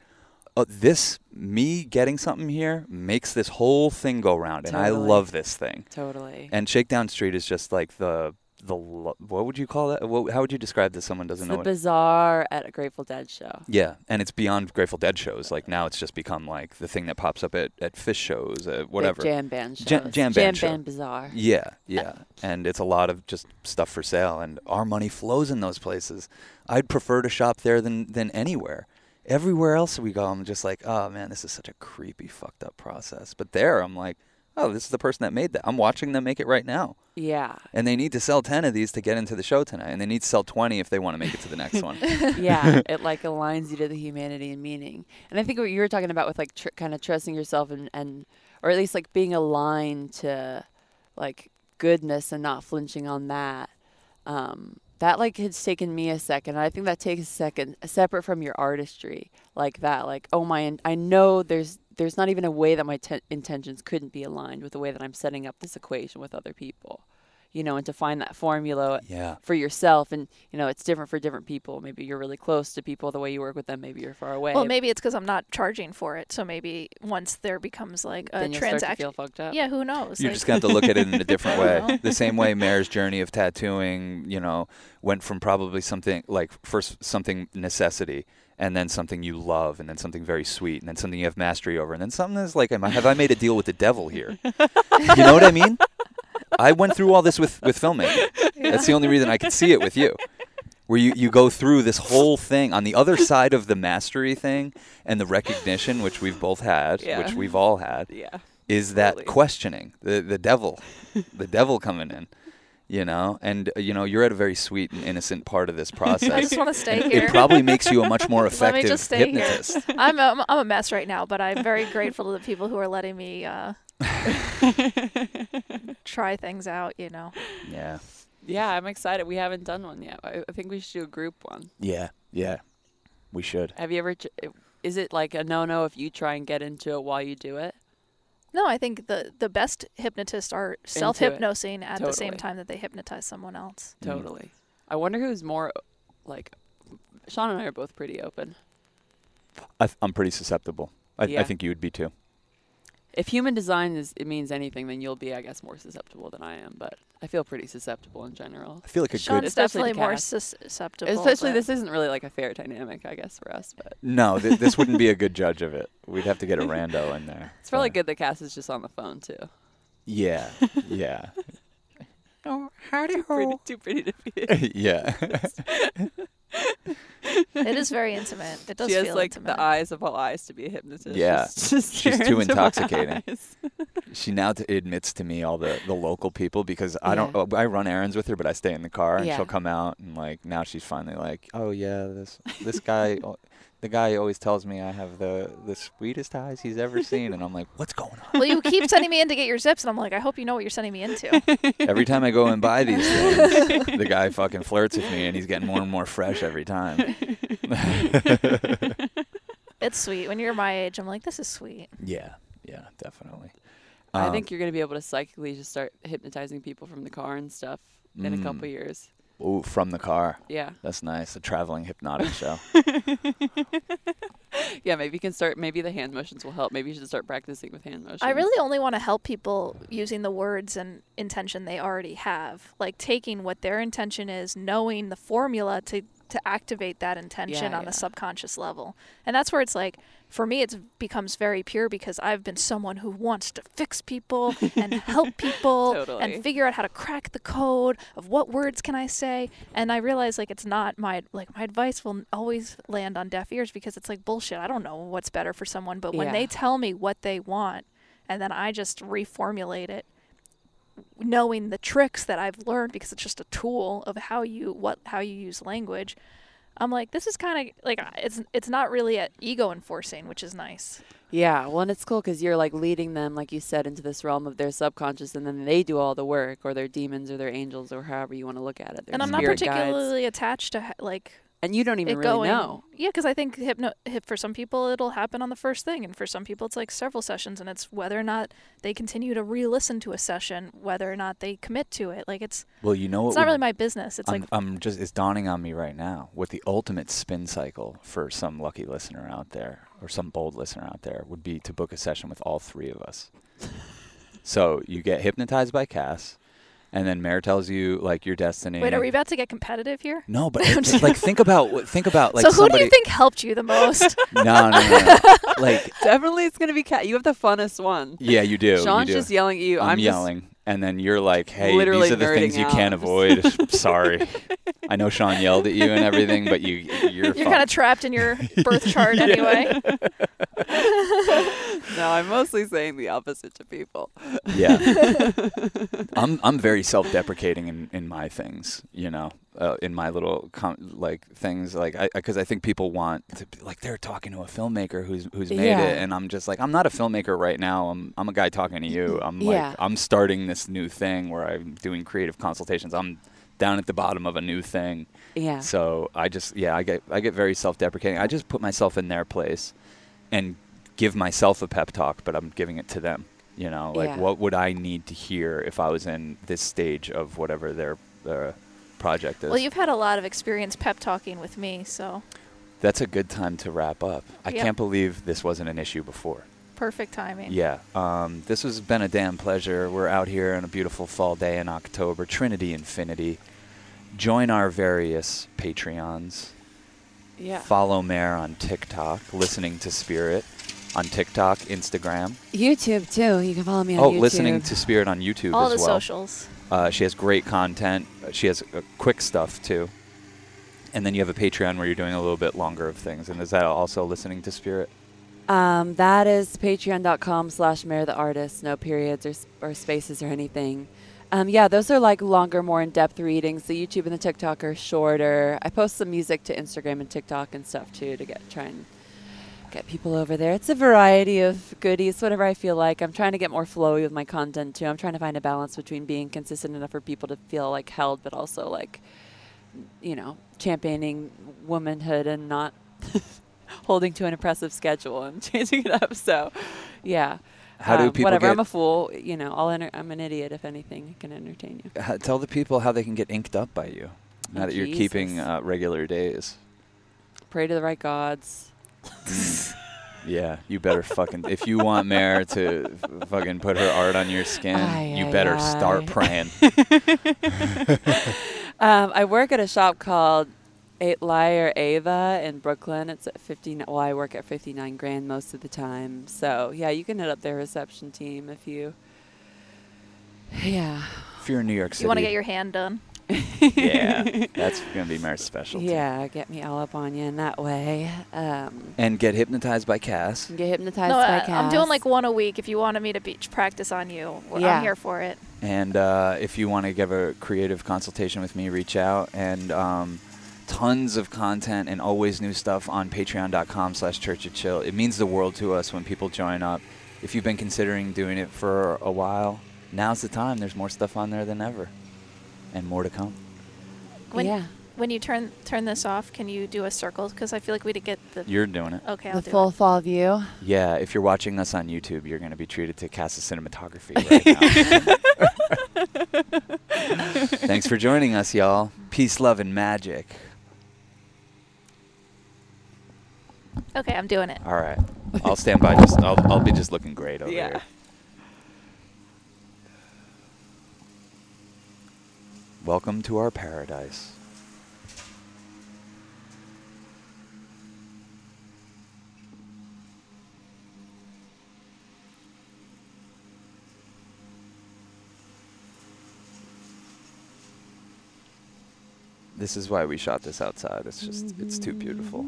uh, this me getting something here makes this whole thing go round, and I love this thing. Totally. And Shakedown Street is just like the the what would you call that? What, how would you describe this? Someone doesn't it's know. the bizarre at a Grateful Dead show. yeah, and it's beyond Grateful Dead shows. Like now, it's just become like the thing that pops up at, at Phish shows, uh, Big whatever. jam band shows. Jam- jam band show. bizarre. Yeah, yeah. And it's a lot of just stuff for sale and our money flows in those places. I'd prefer to shop there than than anywhere. Everywhere else we go, I'm just like, oh man, this is such a creepy, fucked up process. But there, I'm like, oh, this is the person that made that. I'm watching them make it right now. Yeah. And they need to sell 10 of these to get into the show tonight. And they need to sell 20 if they want to make it to the next one. yeah, it like aligns you to the humanity and meaning. And I think what you were talking about with like tr- kind of trusting yourself and, and or at least like being aligned to like goodness and not flinching on that. Um, that like has taken me a second. I think that takes a second, separate from your artistry, like that. Like, oh my, I know there's there's not even a way that my te- intentions couldn't be aligned with the way that I'm setting up this equation with other people you know, and to find that formula yeah. for yourself. And, you know, it's different for different people. Maybe you're really close to people the way you work with them. Maybe you're far away. Well, maybe it's because I'm not charging for it. So maybe once there becomes like a then you'll start to transaction. feel fucked up. Yeah, who knows? You're Like, just going to have to look at it in a different way. The same way Mare's journey of tattooing, you know, went from probably something like first something necessity and then something you love and then something very sweet and then something you have mastery over and then something that's like, am I, have I made a deal with the devil here? you know what I mean? I went through all this with, with filmmaking. That's the only reason I could see it with you. Where you, you go through this whole thing on the other side of the mastery thing and the recognition, which we've both had, Yeah. which we've all had, Yeah. is that questioning the the devil the devil coming in you know and uh, you know you're at a very sweet and innocent part of this process I just want to stay And here. it probably makes you a much more effective Let effective me just stay here. hypnotist I'm a, I'm a mess right now, but I'm very grateful to the people who are letting me uh, try things out. You know, yeah Yeah, I'm excited. We haven't done one yet. I, I think we should do a group one. yeah yeah we should Have you ever? tr- Is it like a no-no if you try and get into it while you do it? No, I think the the best hypnotists are self hypnosing at the same time that they hypnotize someone else. Mm. Totally. I wonder who's more like. Sean and I are both pretty open. I th- i'm pretty susceptible I, I Yeah. think you would be too If human design is it means anything, then you'll be, I guess, more susceptible than I am. But I feel pretty susceptible in general. i feel like a Sean's good Especially definitely more susceptible. Especially this isn't really like a fair dynamic, I guess, for us. But no th- this wouldn't be a good judge of it we'd have to get a rando in there it's probably Uh, good that cast is just on the phone too. yeah yeah oh howdy Too pretty, too pretty to be. yeah It is very intimate. It does she has feel like intimate. the eyes of all eyes to be a hypnotist. Yeah. Just, just She's too intoxicating. she now t- admits to me all the, the local people because I don't uh, I run errands with her but I stay in the car and Yeah. she'll come out and like now she's finally like oh yeah this this guy al- the guy always tells me I have the the sweetest eyes he's ever seen and I'm like what's going on well, you keep sending me in to get your zips, and I'm like, I hope you know what you're sending me into. every time I go and buy these things the guy fucking flirts with me and he's getting more and more fresh every time It's sweet. When you're my age, I'm like, this is sweet. yeah yeah definitely I Um, think you're gonna be able to psychically just start hypnotizing people from the car and stuff in a couple Mm. years. Ooh from the car Yeah, that's nice a traveling hypnotic show yeah. Maybe you can start. Maybe the hand motions will help. Maybe you should start practicing with hand motions. I really only want to help people using the words and intention they already have. Like taking what their intention is, knowing the formula to to activate that intention Yeah, on yeah. a subconscious level. And that's where it's like for me it becomes very pure because I've been someone who wants to fix people and help people Totally. and figure out how to crack the code of what words can I say and I realize like it's not my like my advice will always land on deaf ears because it's like bullshit. I don't know what's better for someone, but when Yeah. they tell me what they want and then I just reformulate it knowing the tricks that I've learned because it's just a tool of how you what how you use language. I'm like this is kind of like it's it's not really ego enforcing, which is nice. Yeah, well, and it's cool because you're like leading them, like you said, into this realm of their subconscious, and then they do all the work, or their demons, or their angels, or however you want to look at it. And I'm not spirit guides. particularly attached to like and you don't even it really going. know. Yeah, because I think hypno hip for some people it'll happen on the first thing, and for some people it's like several sessions, and it's whether or not they continue to re-listen to a session, whether or not they commit to it. Like it's well you know it's not really my business. It's I'm, like I'm just it's dawning on me right now what the ultimate spin cycle for some lucky listener out there or some bold listener out there would be to book a session with all three of us. so you get hypnotized by Cass, and then Mare tells you like your destiny. wait, are we about to get competitive here? No, but it's like think about what- think about like so who somebody. do you think helped you the most? no, no, no, no. like Definitely, it's gonna be cat. You have the funnest one. yeah, you do. Sean's you do. just yelling at you. I'm, I'm, yelling, and then you're like, "Hey, literally these are the things you out. can't avoid." Sorry, I know Sean yelled at you and everything, but you you're, You're kind of trapped in your birth chart anyway. no, I'm mostly saying the opposite to people. Yeah. I'm I'm very self-deprecating in, in my things, you know, uh, in my little com- like things like I because I think people want to be, like they're talking to a filmmaker who's who's made Yeah. it and I'm just like I'm not a filmmaker right now. I'm I'm a guy talking to you. I'm like Yeah. I'm starting this new thing where I'm doing creative consultations. I'm down at the bottom of a new thing. Yeah. So I just yeah, I get I get very self-deprecating. I just put myself in their place and give myself a pep talk, but I'm giving it to them. You know, like Yeah. what would I need to hear if I was in this stage of whatever their their project is? well, you've had a lot of experience pep talking with me, so That's a good time to wrap up. I Yeah. can't believe this wasn't an issue before. perfect timing. Yeah, um, this has been a damn pleasure. We're out here on a beautiful fall day in October, Trinity Infinity. Join our various Patreons. Yeah. Follow Mare on TikTok, listening to Spirit on TikTok, Instagram. YouTube too. You can follow me on Oh, YouTube. listening to Spirit on YouTube All as the well. socials. Uh, she has great content. Uh, She has uh, quick stuff too. And then you have a Patreon where you're doing a little bit longer of things. And is that also listening to Spirit? Um, that is patreon.com slash Mare the artist. No periods or, s- or spaces or anything. Um, yeah, those are like longer, more in depth readings. The YouTube and the TikTok are shorter. I post some music to Instagram and TikTok and stuff too to get try and get people over there. It's a variety of goodies, whatever I feel like. I'm trying to get more flowy with my content too. I'm trying to find a balance between being consistent enough for people to feel like held, but also like, you know, championing womanhood and not holding to an oppressive schedule and changing it up. So, yeah. How do Um, people whatever? I'm a fool. You know, I'll enter- I'm an idiot if anything can entertain you. Tell the people how they can get inked up by you now Oh, that you're keeping uh, regular days. Pray to the right gods. Yeah, you better fucking. If you want Mare to fucking put her art on your skin, Aye, you aye, better aye. start praying. Um, I work at a shop called Atelier Eva in Brooklyn. It's at 59. Well, I work at 59 Grand most of the time. So yeah, you can hit up their reception team if you. Yeah. if you're in New York City, You want to get your hand done. Yeah, that's gonna be my specialty. Yeah, get me all up on you in that way. Um, and get hypnotized by Cass. get hypnotized No, by I, I'm doing like one a week. If you wanted me to beach practice on you, Yeah. I'm here for it. And uh, if you want to give a creative consultation with me, reach out. And um, tons of content and always new stuff on patreon.com slash church of chill. It means the world to us when people join up. If you've been considering doing it for a while, now's the time. There's more stuff on there than ever. And more to come. When, yeah. When you turn turn this off, can you do a circle? Because I feel like we did get the. You're doing it. okay, The I'll do full it. fall view. Yeah, if you're watching us on YouTube, you're going to be treated to Cass's cinematography right now. Thanks for joining us, y'all. Peace, love, and magic. Okay, I'm doing it. All right. I'll stand by. Just I'll, I'll be just looking great over Yeah. here. Welcome to our paradise. This is why we shot this outside. It's just it's too beautiful.